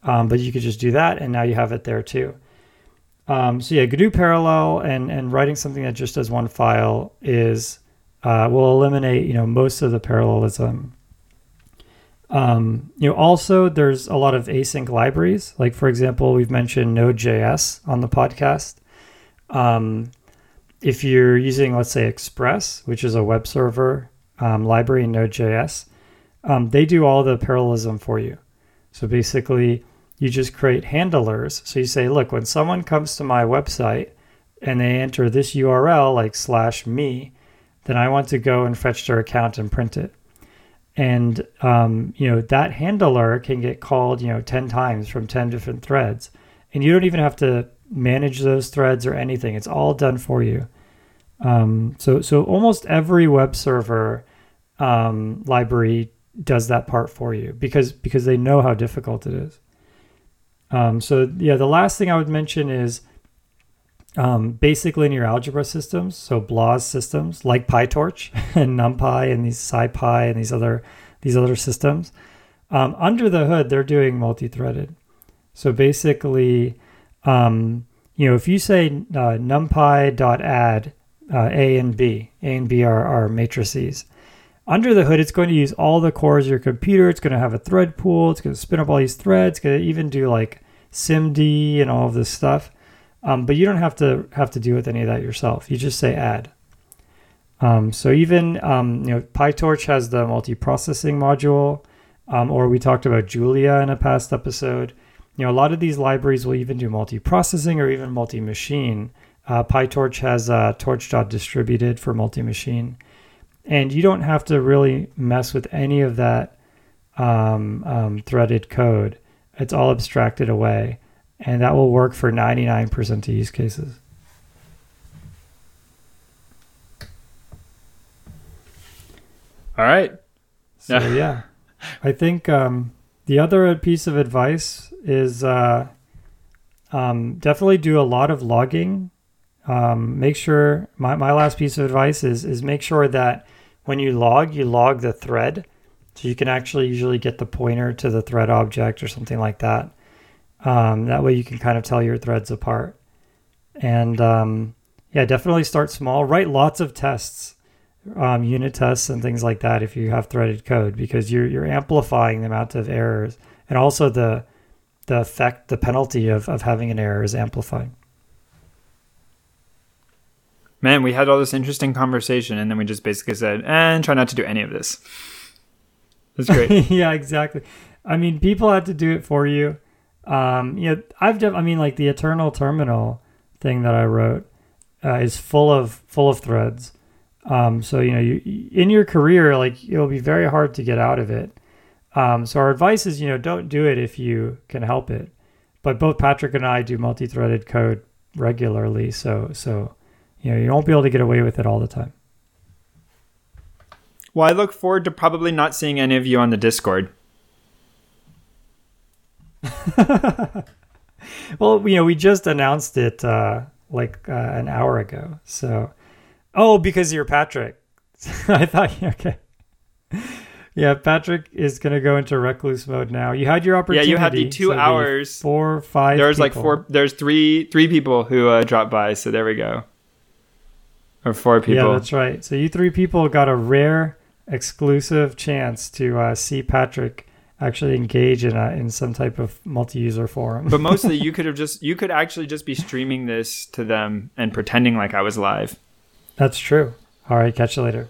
um, but you could just do that, and now you have it there too. Um, so yeah, GNU parallel and and writing something that just does one file is uh, will eliminate you know most of the parallelism. Um, you know, also there's a lot of async libraries. Like for example, we've mentioned Node.js on the podcast. Um, if you're using, let's say, Express, which is a web server um, library in Node.js, um, they do all the parallelism for you. So basically, you just create handlers. So you say, look, when someone comes to my website and they enter this URL, like slash me, then I want to go and fetch their account and print it. And um, you know that handler can get called, you know, ten times from ten different threads, and you don't even have to manage those threads or anything. It's all done for you. Um, so so almost every web server um, library does that part for you because because they know how difficult it is. Um, so yeah, the last thing I would mention is um, basic linear algebra systems, so BLAS systems like PyTorch *laughs* and NumPy and these SciPy and these other these other systems. Um, under the hood, they're doing multi-threaded. So basically, um, you know, if you say uh, numpy.add uh, A and B, A and B are, are matrices. Under the hood, it's going to use all the cores of your computer. It's going to have a thread pool. It's going to spin up all these threads. It's going to even do like SIMD and all of this stuff. Um, but you don't have to have to deal with any of that yourself. You just say add. Um, so even um, you know PyTorch has the multi-processing module, um, or we talked about Julia in a past episode you know, a lot of these libraries will even do multi-processing or even multi-machine. Uh, PyTorch has uh, torch.distributed for multi-machine. And you don't have to really mess with any of that um, um, threaded code. It's all abstracted away. And that will work for 99% of use cases. All right. So, yeah, *laughs* I think um, the other piece of advice is uh, um, definitely do a lot of logging um, make sure my, my last piece of advice is is make sure that when you log, you log the thread, so you can actually usually get the pointer to the thread object or something like that. Um, that way, you can kind of tell your threads apart. And um, yeah, definitely start small. Write lots of tests, um, unit tests, and things like that if you have threaded code, because you're you're amplifying the amount of errors, and also the the effect, the penalty of, of having an error is amplifying. Man, we had all this interesting conversation, and then we just basically said, "And try not to do any of this." That's great. *laughs* yeah, exactly. I mean, people had to do it for you. Um, you know, I've def- I mean, like the Eternal Terminal thing that I wrote uh, is full of full of threads. Um, so you know, you in your career, like it'll be very hard to get out of it. Um, so our advice is, you know, don't do it if you can help it. But both Patrick and I do multi-threaded code regularly, so so you know you won't be able to get away with it all the time. Well, I look forward to probably not seeing any of you on the Discord. *laughs* well, you know, we just announced it uh, like uh, an hour ago. So, oh, because you're Patrick. *laughs* I thought, *laughs* okay. Yeah, Patrick is gonna go into recluse mode now. You had your opportunity. Yeah, you had the two so hours. Four, five. There's people. like four. There's three, three people who uh, dropped by. So there we go. Or four people. Yeah, that's right. So you three people got a rare, exclusive chance to uh, see Patrick actually engage in a, in some type of multi-user forum. but mostly, *laughs* you could have just you could actually just be streaming this to them and pretending like I was live. That's true. All right, catch you later.